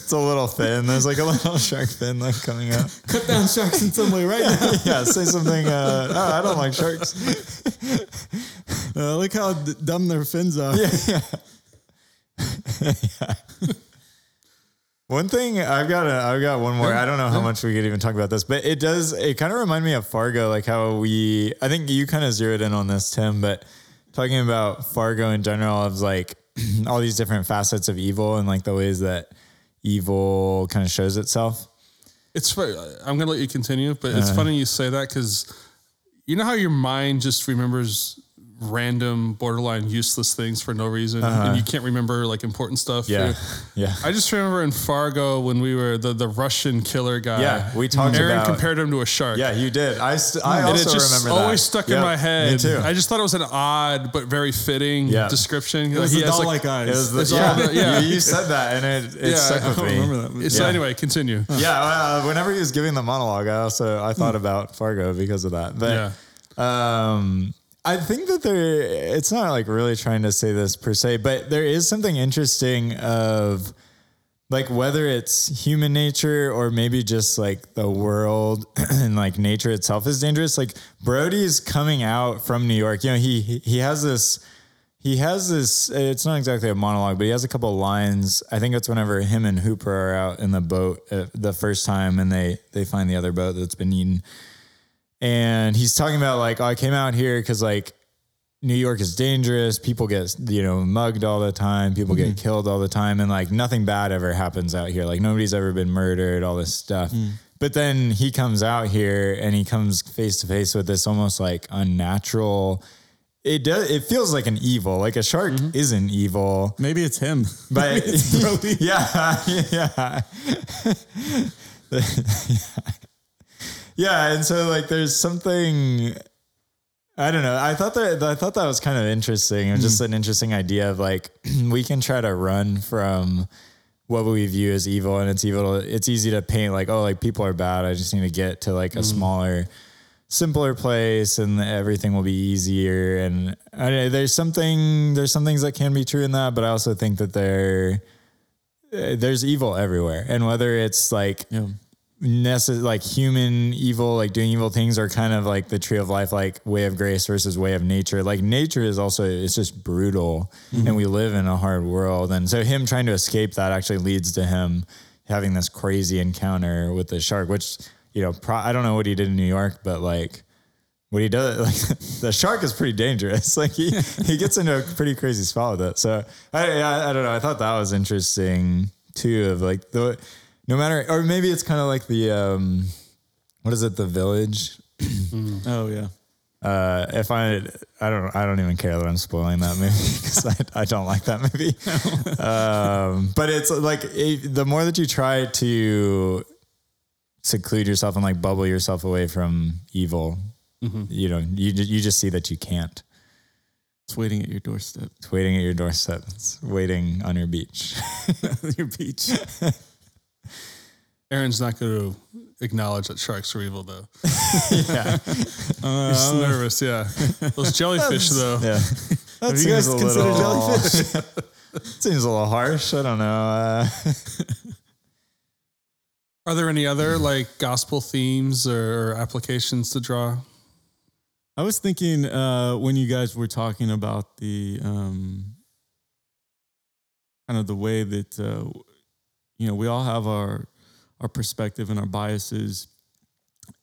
It's a little fin. There's like a little *laughs* shark fin like coming out. Cut down sharks in some way right now. *laughs* Yeah, say something. Uh, oh, I don't like sharks. *laughs* Uh, look how d- dumb their fins are. Yeah. Yeah. One thing I've got, a, I've got one more. I don't know how much we could even talk about this, but it does. It kind of remind me of Fargo, like how we. I think you kind of zeroed in on this, Tim, but talking about Fargo in general of like *clears throat* all these different facets of evil and like the ways that evil kind of shows itself. It's funny. I'm gonna let you continue, but it's uh. funny you say that because you know how your mind just remembers random, borderline useless things for no reason, and you can't remember like important stuff. Yeah. *laughs* Yeah. I just remember in Fargo when we were the the Russian killer guy. Yeah, we talked Aaron about- compared him to a shark. Yeah, you did. I, st- I And also it just remember that. always stuck in my head. Me too. I just thought it was an odd but very fitting Yeah. description. It was He the has, doll like eyes. it was the, It's yeah, the- yeah. You, *laughs* you said that, and it, it Yeah, stuck I with I don't me. remember that. So Yeah. anyway, continue. *laughs* Yeah, uh, whenever he was giving the monologue, I also I thought about Fargo because of that. But um, I think that there, it's not like really trying to say this per se, but there is something interesting of like whether it's human nature or maybe just like the world *clears throat* and like nature itself is dangerous. Like Brody's coming out from New York. You know, he he- has this he has this it's not exactly a monologue but he has a couple lines i think it's whenever him and hooper are out in the boat uh, the first time and they they find the other boat that's been eaten and he's talking about like oh, i came out here because like new york is dangerous. People get you know mugged all the time. People get mm-hmm. killed all the time. And like nothing bad ever happens out here. Like nobody's ever been murdered all this stuff. Mm. But then he comes out here and he comes face to face with this almost like unnatural it does it feels like an evil. Like a shark mm-hmm. isn't evil. Maybe it's him. *laughs* but Maybe it's *laughs* yeah. *laughs* Yeah yeah and so like there's something i don't know i thought that i thought that was kind of interesting and just an interesting idea of like *clears throat* we can try to run from what we view as evil and it's evil it's easy to paint like oh like people are bad i just need to get to like a smaller simpler place and everything will be easier and I don't know, there's something there's some things that can be true in that but i also think that there uh, there's evil everywhere and whether it's like Yeah. Necess- like human evil like doing evil things are kind of like the tree of life like way of grace versus way of nature. Like nature is also it's just brutal mm-hmm. and we live in a hard world. And so him trying to escape that actually leads to him having this crazy encounter with the shark which you know pro- i don't know what he did in new york but like what he does *laughs* like the shark is pretty dangerous. *laughs* Like he he gets into a pretty crazy spot with it. So i i, I don't know. I thought that was interesting too of like the no matter or maybe it's kind of like the um what is it the village? Oh yeah. uh if i i don't i don't even care that i'm spoiling that movie *laughs* because I, I don't like that movie. *laughs* Um but it's like it, the more that you try to seclude yourself and like bubble yourself away from evil you know you, you just see that you can't. It's waiting at your doorstep. it's waiting at your doorstep. It's waiting on your beach. *laughs* Your beach. *laughs* Aaron's not going to acknowledge that sharks are evil, though. *laughs* yeah *laughs* He's nervous. Yeah, those jellyfish, though. yeah that Have you guys seems a considered little- jellyfish? seems a little harsh i don't know uh, Are there any other like gospel themes or applications to draw? I was thinking uh, when you guys were talking about the um, kind of the way that uh, you know we all have our our perspective and our biases,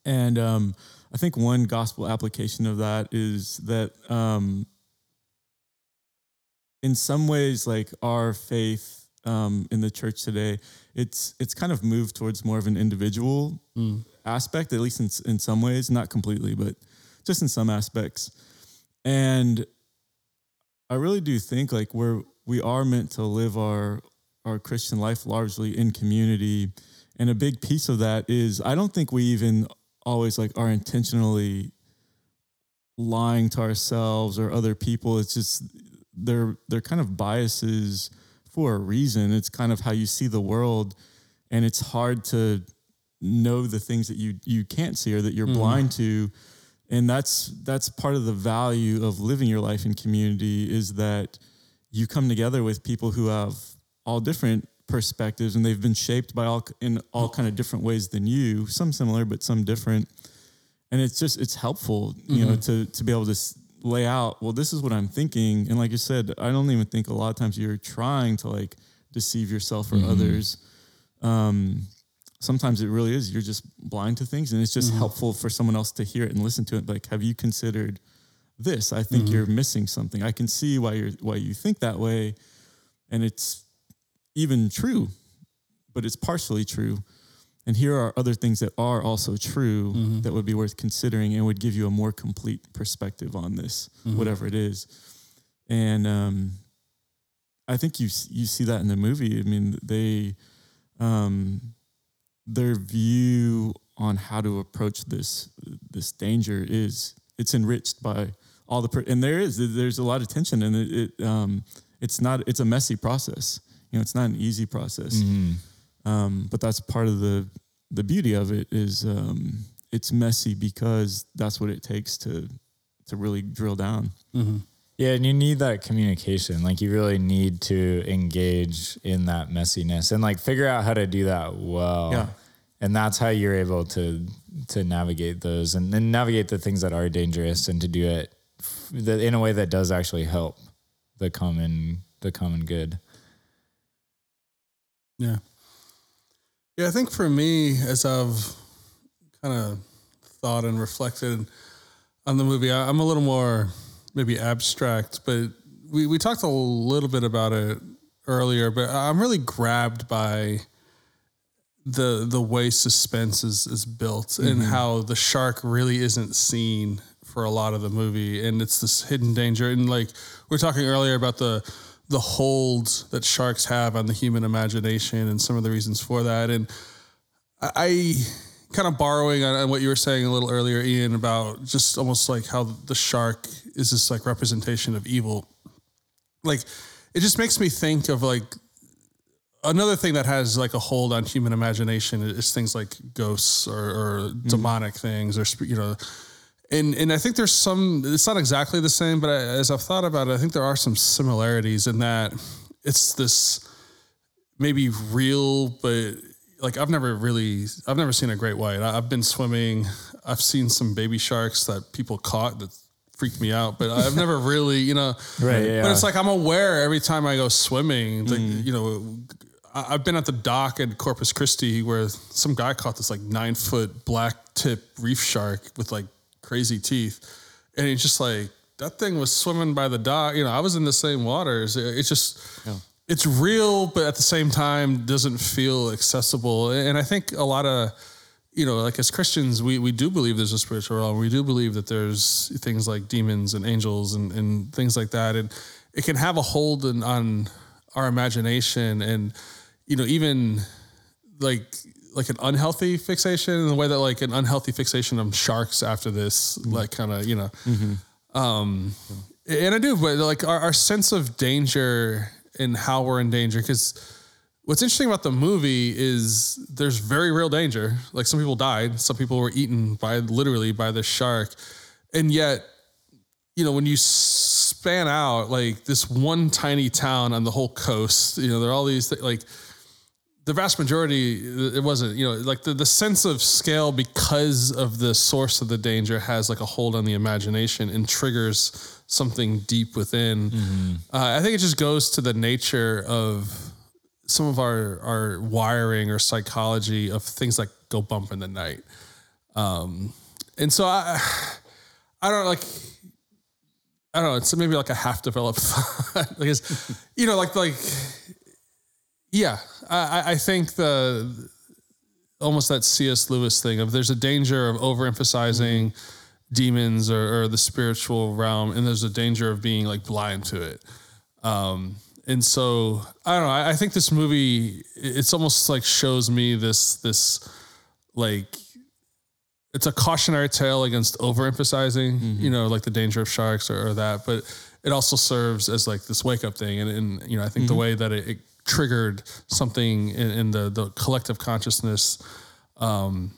and um, I think one gospel application of that is that um, in some ways, like our faith um, in the church today, it's it's kind of moved towards more of an individual aspect, at least in in some ways, not completely, but just in some aspects. And I really do think like we're we are meant to live our our Christian life largely in community. And a big piece of that is I don't think we even always like are intentionally lying to ourselves or other people. It's just they're they're kind of biases for a reason. It's kind of how you see the world and it's hard to know the things that you you can't see or that you're mm-hmm. blind to and that's that's part of the value of living your life in community is that you come together with people who have all different perspectives and they've been shaped by all in all kind of different ways than you. Some similar but some different. And it's just it's helpful you know mm-hmm. to to be able to lay out well this is what i'm thinking. And like you said i don't even think a lot of times you're trying to like deceive yourself or mm-hmm. others. Um sometimes it really is you're just blind to things and it's just mm-hmm. helpful for someone else to hear it and listen to it. Like have you considered this? I think you're missing something. I can see why you're why you think that way. And it's even true but it's partially true and here are other things that are also true Mm-hmm. that would be worth considering and would give you a more complete perspective on this, Mm-hmm. whatever it is. And um, I think you you see that in the movie. I mean, they um, their view on how to approach this this danger is it's enriched by all the per- and there is there's a lot of tension and it, it um, it's not it's a messy process. You know, it's not an easy process. Um, but that's part of the the beauty of it is um, it's messy because that's what it takes to to really drill down. Yeah, and you need that communication. Like you really need to engage in that messiness and like figure out how to do that well. Yeah. And that's how you're able to to navigate those and then navigate the things that are dangerous and to do it f- the- in a way that does actually help the common the common good. Yeah. Yeah, I think for me, as I've kind of thought and reflected on the movie, I, I'm a little more maybe abstract, but we, we talked a little bit about it earlier, but I'm really grabbed by the the way suspense is, is built and mm-hmm. how the shark really isn't seen for a lot of the movie and it's this hidden danger and like we are talking earlier about the the hold that sharks have on the human imagination and some of the reasons for that. And I, kind of borrowing on, what you were saying a little earlier Ian about just almost like how the shark is this like representation of evil. Like it just makes me think of like another thing that has like a hold on human imagination is things like ghosts or, or mm-hmm. demonic things or you know and and I think there's some it's not exactly the same but I, as I've thought about it I think there are some similarities in that it's this maybe real but like I've never really I've never seen a great white. I, I've been swimming. I've seen some baby sharks that people caught that freaked me out but I've never *laughs* really you know Right, yeah. but it's like I'm aware every time I go swimming like mm. you know I've been at the dock at Corpus Christi where some guy caught this like nine foot black tip reef shark with like crazy teeth. And he's just like, that thing was swimming by the dock. You know, I was in the same waters. It's just, it's real, but at the same time doesn't feel accessible. And I think a lot of, you know, like as Christians, we, we do believe there's a spiritual realm. We do believe that there's things like demons and angels and, and things like that. And it can have a hold on our imagination and, you know, even like like an unhealthy fixation in the way that like an unhealthy fixation on sharks after this, like kind of, you know, um, and I do, but like our, our sense of danger and how we're in danger. Cause what's interesting about the movie is there's very real danger. Like some people died, some people were eaten by literally by the shark. And yet, you know, when you span out like this one tiny town on the whole coast, you know, there are all these, like, the vast majority it wasn't you know like the, the sense of scale because of the source of the danger has like a hold on the imagination and triggers something deep within uh, i think it just goes to the nature of some of our our wiring or psychology of things that go bump in the night um and so i i don't like I don't know. It's maybe like a half developed *laughs* thought. because, you know, like like yeah, I, I- think the almost that C.S. Lewis thing of there's a danger of overemphasizing mm-hmm. demons or, or the spiritual realm, and there's a danger of being like blind to it. Um, and so I don't know. I, I think this movie it's almost like shows me this this like it's a cautionary tale against overemphasizing, mm-hmm. you know, like the danger of sharks or, or that, but it also serves as like this wake up thing. And, and you know, I think the mm-hmm. way that it, it triggered something in, in the, the collective consciousness, um,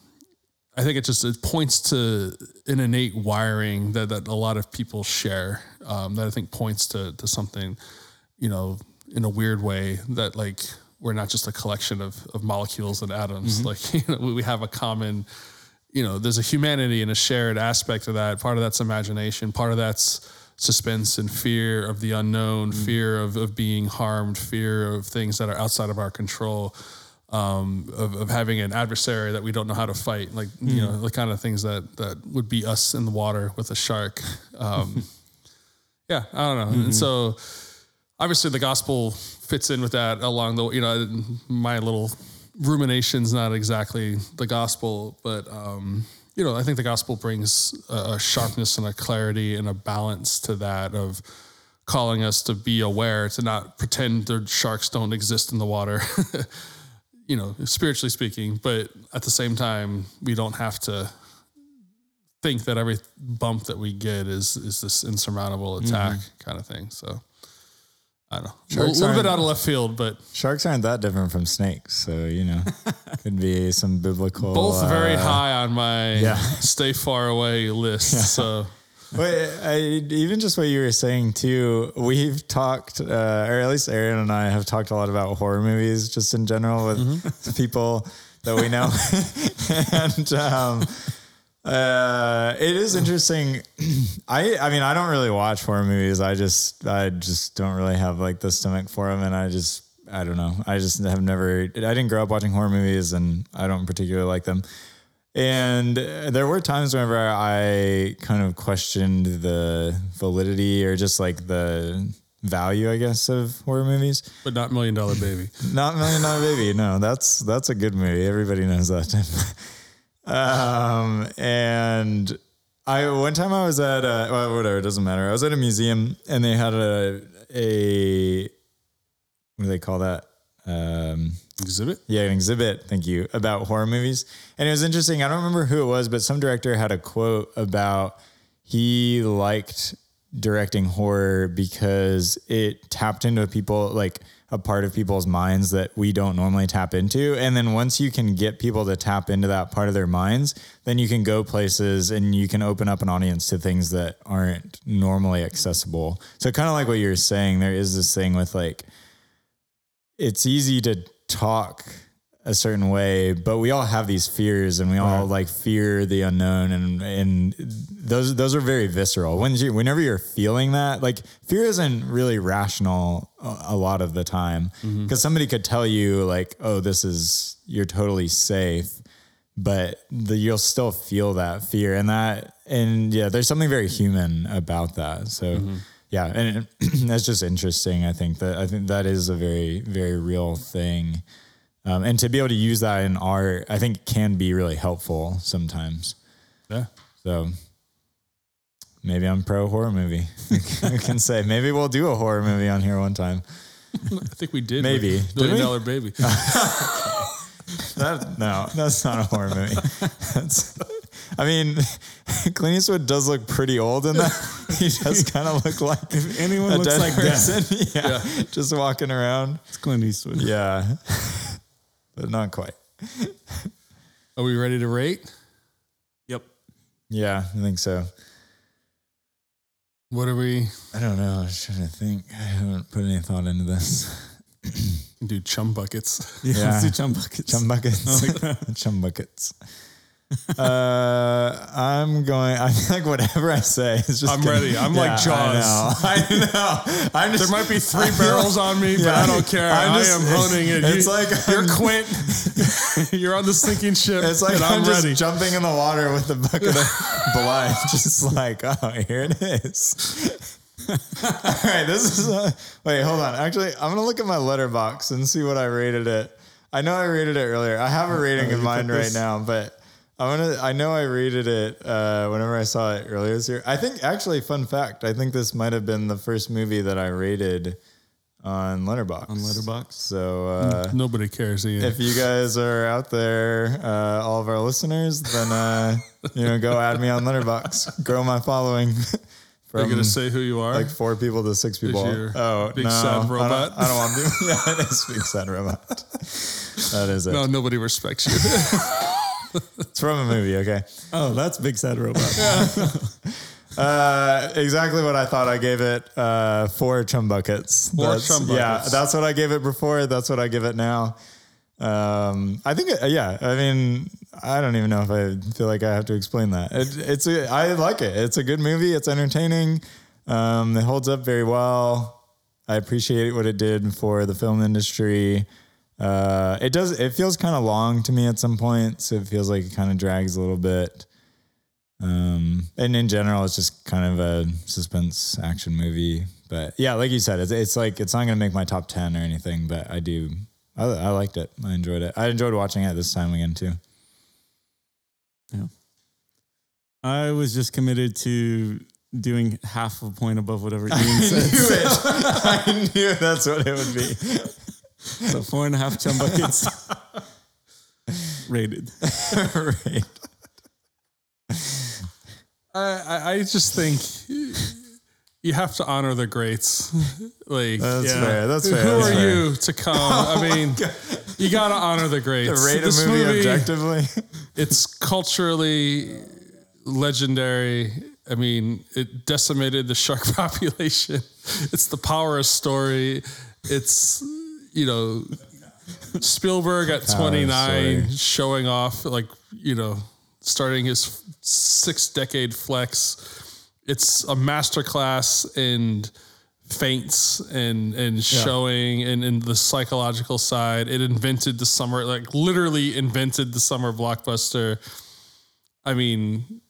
I think it just, it points to an innate wiring that, that a lot of people share, um, that I think points to, to something, you know, in a weird way that like, we're not just a collection of, of molecules and atoms. Like, *laughs* you know, we have a common, you know, there's a humanity and a shared aspect of that. Part of that's imagination. Part of that's suspense and fear of the unknown, fear of, of being harmed, fear of things that are outside of our control, um, of, of having an adversary that we don't know how to fight. Like, you know, the kind of things that, that would be us in the water with a shark. Um, *laughs* yeah, I don't know. And so obviously the gospel fits in with that along the, you know, my little rumination's not exactly the gospel, but um, you know, I think the gospel brings a, sharpness and a clarity and a balance to that of calling us to be aware, to not pretend the sharks don't exist in the water. *laughs* you know, spiritually speaking, but at the same time, we don't have to think that every bump that we get is is this insurmountable attack mm-hmm. kind of thing. So I don't know. a little bit out of left field, but Sharks aren't that different from snakes, so you know, *laughs* could be some biblical. both very uh, high on my yeah. *laughs* stay far away list. So *laughs* but I, even just what you were saying too, we've talked, uh, or at least Aaron and I have talked a lot about horror movies just in general with people that we know. and um, uh, it is interesting. *clears throat* I, I mean, I don't really watch horror movies. I just, I just don't really have like the stomach for them. And I just, I don't know. I just have never, I didn't grow up watching horror movies and I don't particularly like them. And there were times whenever I kind of questioned the validity or just like the value, I guess, of horror movies. but not Million Dollar Baby. *laughs* Not Million Dollar Baby. No, that's that's a good movie. Everybody knows that. *laughs* um, and I one time I was at a, well, whatever, it doesn't matter. I was at a museum and they had a a what do they call that? Um, Exhibit. yeah, an exhibit, thank you, about horror movies. And it was interesting. I don't remember who it was, but some director had a quote about he liked directing horror because it tapped into people like a part of people's minds that we don't normally tap into. And then once you can get people to tap into that part of their minds, then you can go places and you can open up an audience to things that aren't normally accessible. So kind of like what you're saying, there is this thing with like it's easy to talk a certain way, but we all have these fears and we all like fear the unknown and and those those are very visceral. When you whenever you're feeling that, like fear isn't really rational a, lot of the time mm-hmm. because somebody could tell you like, "Oh, this is you're totally safe." But the, you'll still feel that fear and that and yeah, there's something very human about that. So mm-hmm. yeah, and it, *clears throat* that's just interesting. I think that I think that is a very very real thing, um, and to be able to use that in art, I think can be really helpful sometimes. Yeah. So maybe I'm pro horror movie. *laughs* I can say maybe we'll do a horror movie on here one time. I think we did. Maybe. with Did we? Million Dollar Baby. *laughs* That, no, that's not a horror movie. That's, I mean, *laughs* Clint Eastwood does look pretty old in that. He does kind of look like If anyone looks like person. Yeah, just walking around. it's Clint Eastwood. Yeah, but not quite. Are we ready to rate? Yep. Yeah, I think so. What are we? I don't know. I was trying to think. I haven't put any thought into this. Do chum buckets. Yeah. Yeah. *laughs* Let's do chum buckets. Chum buckets. Chum buckets. *laughs* Uh, I'm going. I feel like whatever I say is just. I'm gonna- ready. I'm like Jaws. I know. *laughs* I know. I'm just, There might be three *laughs* barrels on me, but I don't care. I'm I just- am honing it. it's You- like you're I'm- Quint. you're on the sinking ship. It's like I'm, I'm, just ready. jumping in the water with the bucket of blood, just like, oh, here it is. All right, this is. A, wait, hold on. Actually, I'm gonna look at my Letterboxd and see what I rated it. I know I rated it earlier. I have a rating in mind right now, but I'm gonna. I know I rated it uh, whenever I saw it earlier this year. I think actually, fun fact. I think this might have been the first movie that I rated on Letterboxd. On Letterboxd. So. Uh, Nobody cares. Ian. if you guys are out there, uh, all of our listeners, then uh, you know, go add me on Letterboxd. Grow my following *laughs* Are you gonna say who you are? like four people to six people. Oh big no, sad I don't- robot? I don't, want to. *laughs* Yeah, it is big sad robot. That is it. no, nobody respects you. *laughs* It's from a movie. Okay. Oh, that's Big Sad Robot. *laughs* Uh, exactly what I thought. I gave it uh, four chum buckets. Four That's- chum Yeah, that's what I gave it before. That's what I give it now. Um, I think, it, yeah. I mean, I don't even know if I feel like I have to explain that. It, it's a, I like it. It's a good movie. It's entertaining. Um, it holds up very well. I appreciate what it did for the film industry. Uh, it does. It feels kind of long to me at some points. It feels like it kind of drags a little bit. Um, and in general, it's just kind of a suspense action movie. But yeah, like you said, it's, it's like it's not going to make my top ten or anything. But I do, I, I liked it. I enjoyed it. I enjoyed watching it this time again too. Yeah. I was just committed to doing half a point above whatever *laughs* Ian said. *laughs* I knew that's what it would be. *laughs* so four and a half chum buckets *laughs* rated. *laughs* right. I, I, I just think you have to honor the greats. like, That's Yeah. fair. That's who fair. that's are fair. you to come? Oh I mean, you got to honor the greats. Rate a This movie, objectively. it's culturally legendary. I mean, it decimated the shark population. It's the power of story. It's you know Spielberg at 29 story. showing off like, you know, starting his six decade flex. It's a masterclass in feints and and showing and, and the psychological side. It invented the summer, like literally invented the summer blockbuster. I mean,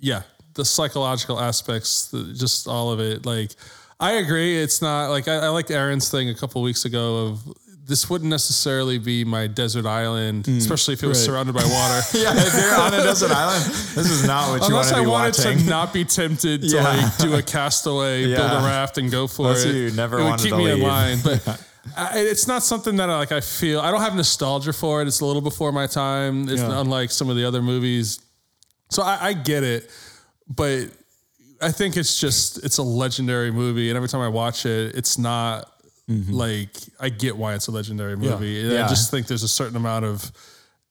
yeah, the psychological aspects, the, just all of it. Like, I agree. It's not like I, I liked Aaron's thing a couple weeks ago of this wouldn't necessarily be my desert island, hmm. especially if it was right. surrounded by water. *laughs* yeah, if you're on a desert *laughs* island, this is not what you want Unless to I be wanted watching. to not be tempted to Yeah. like do a castaway, *laughs* build a raft, and go for Unless it. you never it would keep me in leave. line, but. I, it's not something that I like. I feel I don't have nostalgia for it. It's a little before my time. It's Yeah. unlike some of the other movies, so I, I get it. But I think it's just it's a legendary movie, and every time I watch it, it's not mm-hmm. like I get why it's a legendary movie. And Yeah. I just think there's a certain amount of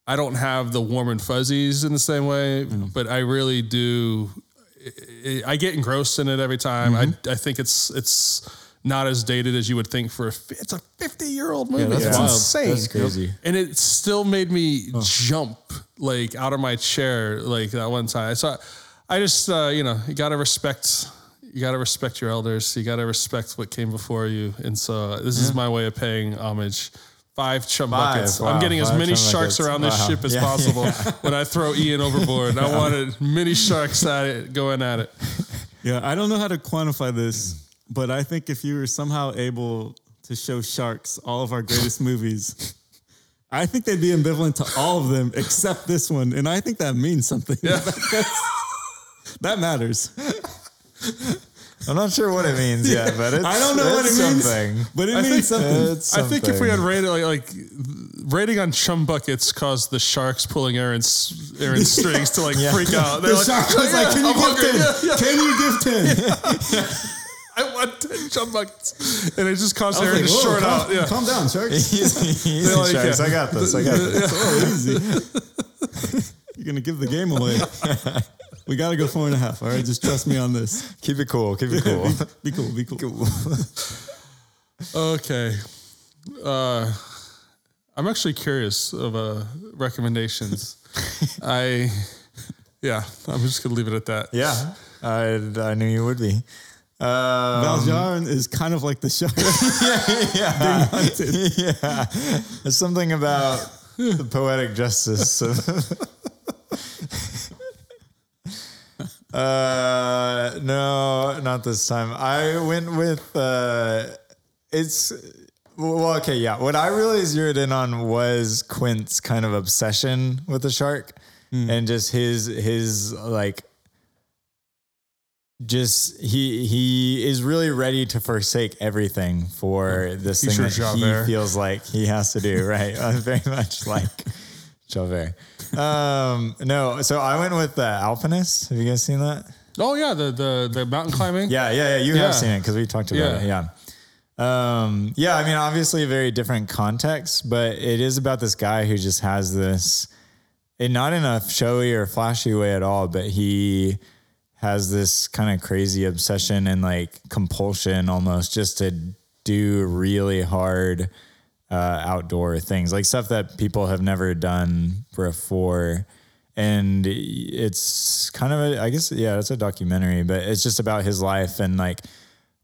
I don't have the warm and fuzzies in the same way, mm-hmm. but I really do. I- get engrossed in it every time. I, mm-hmm. I think it's it's not as dated as you would think for a. It's a 50 year old movie. that's it's wild. insane. That's crazy. And it still made me jump like out of my chair like that one time. I I, I just uh, you know you gotta respect you gotta respect your elders. You gotta respect what came before you. And so this is my way of paying homage. Five chum Five, buckets. wow, I'm getting as many sharks buckets. around this Wow. ship as Yeah, possible *laughs* when I throw Ian overboard. I wanted many sharks at it going at it. *laughs* Yeah, I don't know how to quantify this, but I think if you were somehow able to show sharks all of our greatest *laughs* movies, I think they'd be ambivalent to all of them except this one. And I think that means something. That matters. *laughs* I'm not sure what it means yet, but *laughs* it's, I don't know what it it's means, something. but it I means think- something. It's I think if we had something. rated like, like rating on chum buckets caused the sharks pulling Aaron's Aaron's *laughs* strings to like freak out. They're the like, shark was like, "Can you I'm give hungry. ten? Can you give ten? I want 10 chum buckets. And it just caused I Aaron like, to short calm, out. Yeah. calm down, sharks. easy, easy like, sharks. yeah. I got this. I got this. Oh, easy. You're gonna give the game away. We gotta go four and a half. All right, just trust me on this. Keep it cool. Keep it cool. *laughs* Be cool. Be cool. Okay. Uh, I'm actually curious of uh, recommendations. *laughs* I, yeah, I'm just going to leave it at that. yeah, I, I knew you would be. Um, Valjean is kind of like the shark. *laughs* yeah, hunted. yeah. There's something about the poetic justice of. Uh, no, not this time. I went with. Uh, it's well, okay, yeah. What I really zeroed in on was Quint's kind of obsession with the shark, and just his his like just he he is really ready to forsake everything for this He's thing that Javert. he feels like he has to do right *laughs* very much like *laughs* Javert um no so I went with the Alpinist have you guys seen that Oh, yeah, the, the, the mountain climbing. yeah yeah yeah you Yeah. have seen it because we talked about it yeah um yeah I mean obviously a very different context but it is about this guy who just has this and not in a showy or flashy way at all, but he has this kind of crazy obsession and like compulsion almost just to do really hard uh, outdoor things, like stuff that people have never done before. And it's kind of a, I guess, yeah, it's a documentary, but it's just about his life and like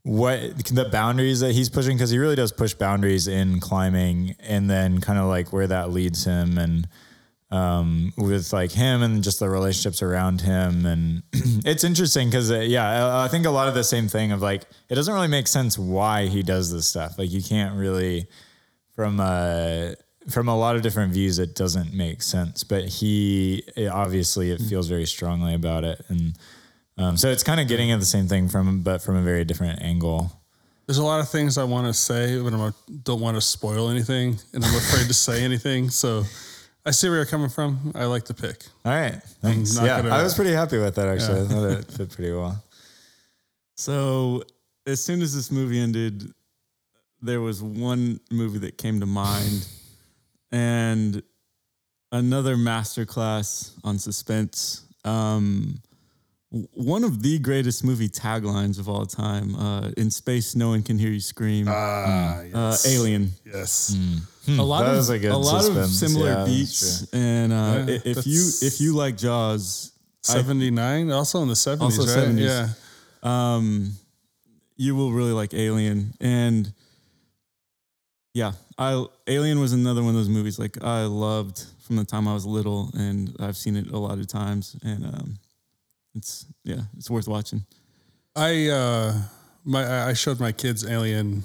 what the boundaries that he's pushing because he really does push boundaries in climbing and then kind of like where that leads him and um, with like him and just the relationships around him. And *clears throat* it's interesting because, uh, yeah, I, I think a lot of the same thing of like, it doesn't really make sense why he does this stuff. Like, you can't really from uh from a lot of different views it doesn't make sense but he it, obviously it feels very strongly about it. And um, so it's kind of getting at the same thing from but from a very different angle. There's a lot of things I want to say, but I don't want to spoil anything, and I'm afraid to say anything. So I see where you're coming from. I like the pick. all right. Thanks. yeah gonna- i was pretty happy with that actually. I thought it fit pretty well. *laughs* So as soon as this movie ended, there was one movie that came to mind, and another masterclass on suspense. Um, one of the greatest movie taglines of all time: uh, "In space, no one can hear you scream." Ah, uh, Alien. Yes. a lot That of a good a lot of similar Yeah, beats, and uh, Yeah, if you if you like Jaws, I- 79, also in the 70s, right? 70s. Yeah. um, you will really like Alien. And yeah, I Alien was another one of those movies like I loved from the time I was little, and I've seen it a lot of times, and um, it's yeah, it's worth watching. I uh my I showed my kids Alien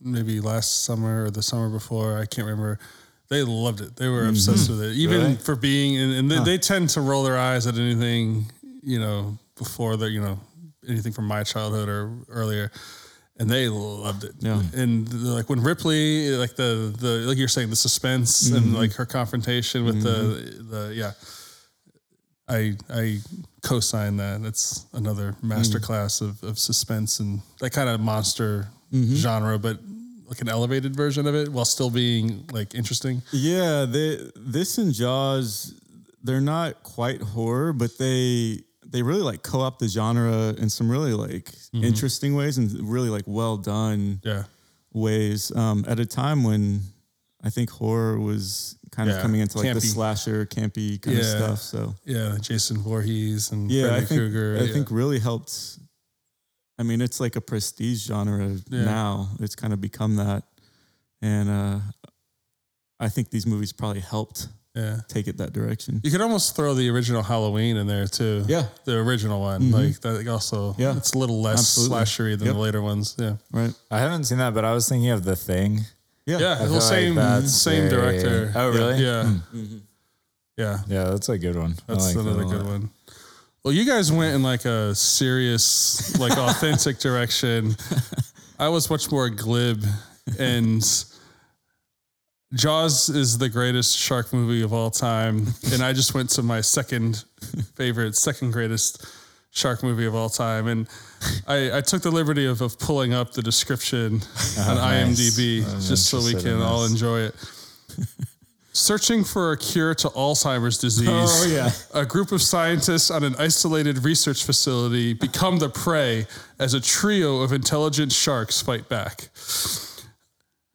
maybe last summer or the summer before. I can't remember. They loved it. They were obsessed with it. Even Really? for being and, and they, they tend to roll their eyes at anything, you know, before the you know, anything from my childhood or earlier. And they loved it. Yeah. And like when Ripley, like the the like you're saying, the suspense and mm-hmm. like her confrontation with the mm-hmm. the yeah. I I co-sign that. That's another mm. masterclass of, of suspense and that kind of monster mm-hmm. genre, but like an elevated version of it while still being like interesting. Yeah, they this and Jaws, they're not quite horror, but they they really like co-opt the genre in some really like interesting ways and really like well done Yeah. ways. Um, at a time when I think horror was kind Yeah, of coming into like the slasher, campy kind of stuff. So Yeah. Jason Voorhees and yeah, Freddy I think Krueger. I yeah. think really helped. I mean, it's like a prestige genre Yeah. now. It's kind of become that, and uh, I think these movies probably helped yeah. take it that direction. You could almost throw the original Halloween in there too. Yeah. The original one. Mm-hmm. Like that also Yeah. it's a little less Absolutely. slashery than Yep. the later ones. Yeah. Right. i haven't seen that but i was thinking of the thing Yeah. Yeah. I The feel like same that's same very- director. Oh, really? Yeah. Hmm. Yeah. yeah that's a good one That's like another a good one. Well, you guys went in like a serious, like *laughs* authentic direction. I was much more glib, and Jaws is the greatest shark movie of all time, and I just went to my second favorite, second greatest shark movie of all time, and I, I took the liberty of, of pulling up the description oh, on nice. IMDb I'm just so we can all enjoy it. Searching for a cure to Alzheimer's disease, Oh, yeah. a group of scientists on an isolated research facility become the prey as a trio of intelligent sharks fight back.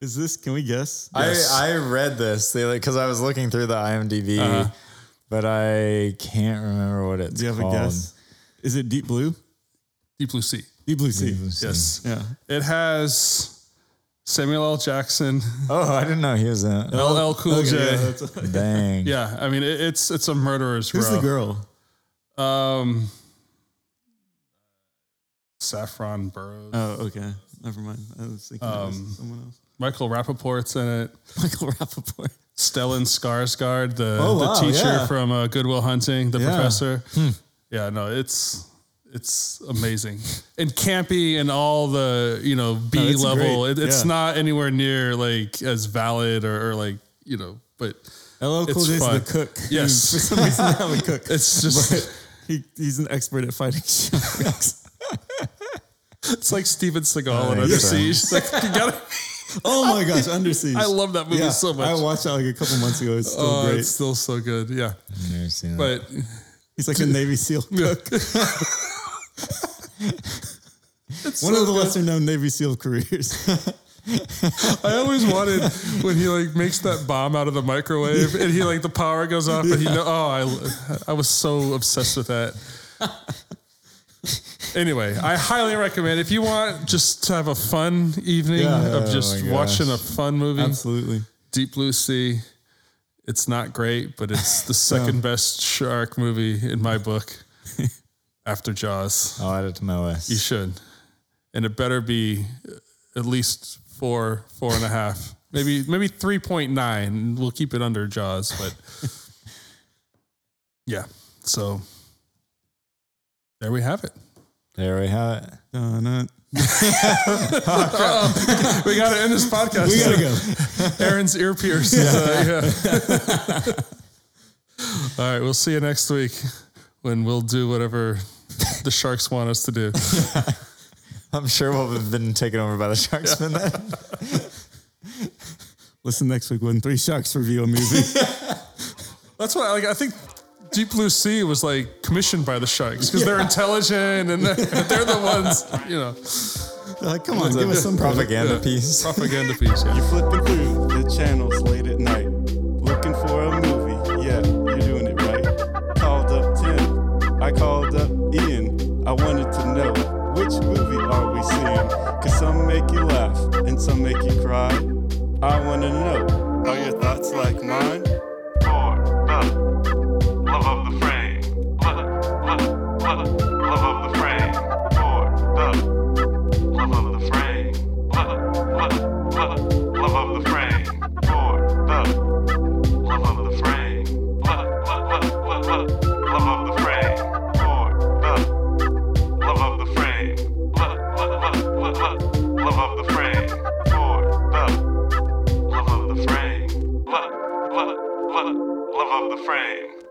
Is this? Can we guess? Yes. I, I read this because I was looking through the IMDb, Uh-huh. but I can't remember what it's Do you have called. a guess? Is it Deep Blue? Deep Blue Sea. Deep Blue Sea. Yes. Yeah. It has Samuel L. Jackson, Oh, I didn't know he was in it. LL Cool Okay, J. yeah, Yeah, that's- *laughs* Dang. I mean it, it's it's a murderer's Who's row. the girl? Um, Saffron Burrows. Oh, okay. Never mind. I was thinking it Um, was someone else. Michael Rapaport's in it. *laughs* Michael Rapaport. Stellan Skarsgård, the, Oh, the wow, teacher yeah. from uh, Good Will Hunting, the Yeah. professor. Yeah, no, it's it's amazing and campy and all the you know B it's level. It, it's Yeah. not anywhere near like as valid or, or like you know, but LL Cool J's the cook. Yes. *laughs* For some reason, they have *laughs* a cook. it's just he, he's an expert at fighting sharks. it's like Steven Seagal in think Under. Siege. Like, you gotta, *laughs* oh my gosh, Under Siege. I love that movie yeah, so much. I watched that like a couple months ago. It's still oh, great. it's still so good. Yeah, I've never seen that. but *laughs* He's like a Navy SEAL cook. *laughs* it's One so of the good. lesser known Navy SEAL careers. I always wanted when he like makes that bomb out of the microwave and he like the power goes off, but he know. Oh, I I was so obsessed with that. Anyway, I highly recommend if you want just to have a fun evening Yeah. of Oh just my watching a fun movie. Absolutely. Deep Blue Sea. It's not great, but it's the *laughs* second best shark movie in my book *laughs* after Jaws. I'll add it to my list. You should, and it better be uh, at least four, four and a half. maybe maybe three point nine. We'll keep it under Jaws, but *laughs* yeah. So there we have it. There we have it. *laughs* We got to end this podcast. We gotta go. *laughs* Aaron's ear pierced. Uh, yeah. *laughs* All right, we'll see you next week when we'll do whatever the sharks want us to do. I'm sure we'll have been taken over by the sharks by then. Listen next week when Three Sharks review a movie. That's why, like, I think Deep Blue Sea was like commissioned by the sharks because they're intelligent and they're, *laughs* they're the ones, you know, like, come on, give us some propaganda Yeah. piece. propaganda piece. Yeah. You're flipping through the channels late at night, looking for a movie. Yeah, you're doing it right. Called up Tim, I called up Ian. I wanted to know which movie are we seeing? Cause some make you laugh and some make you cry. I wanna know, are your thoughts like mine? For the love of the frame. Love, love, love, love of the frame. For the love of the frame. Love, love, love, love of the frame. For the love of the frame. Love, love, love, love, love, of the frame. For the love of the frame. Love, love, love, love, love of the frame. For the love of the frame. Love, love, love, love of the frame.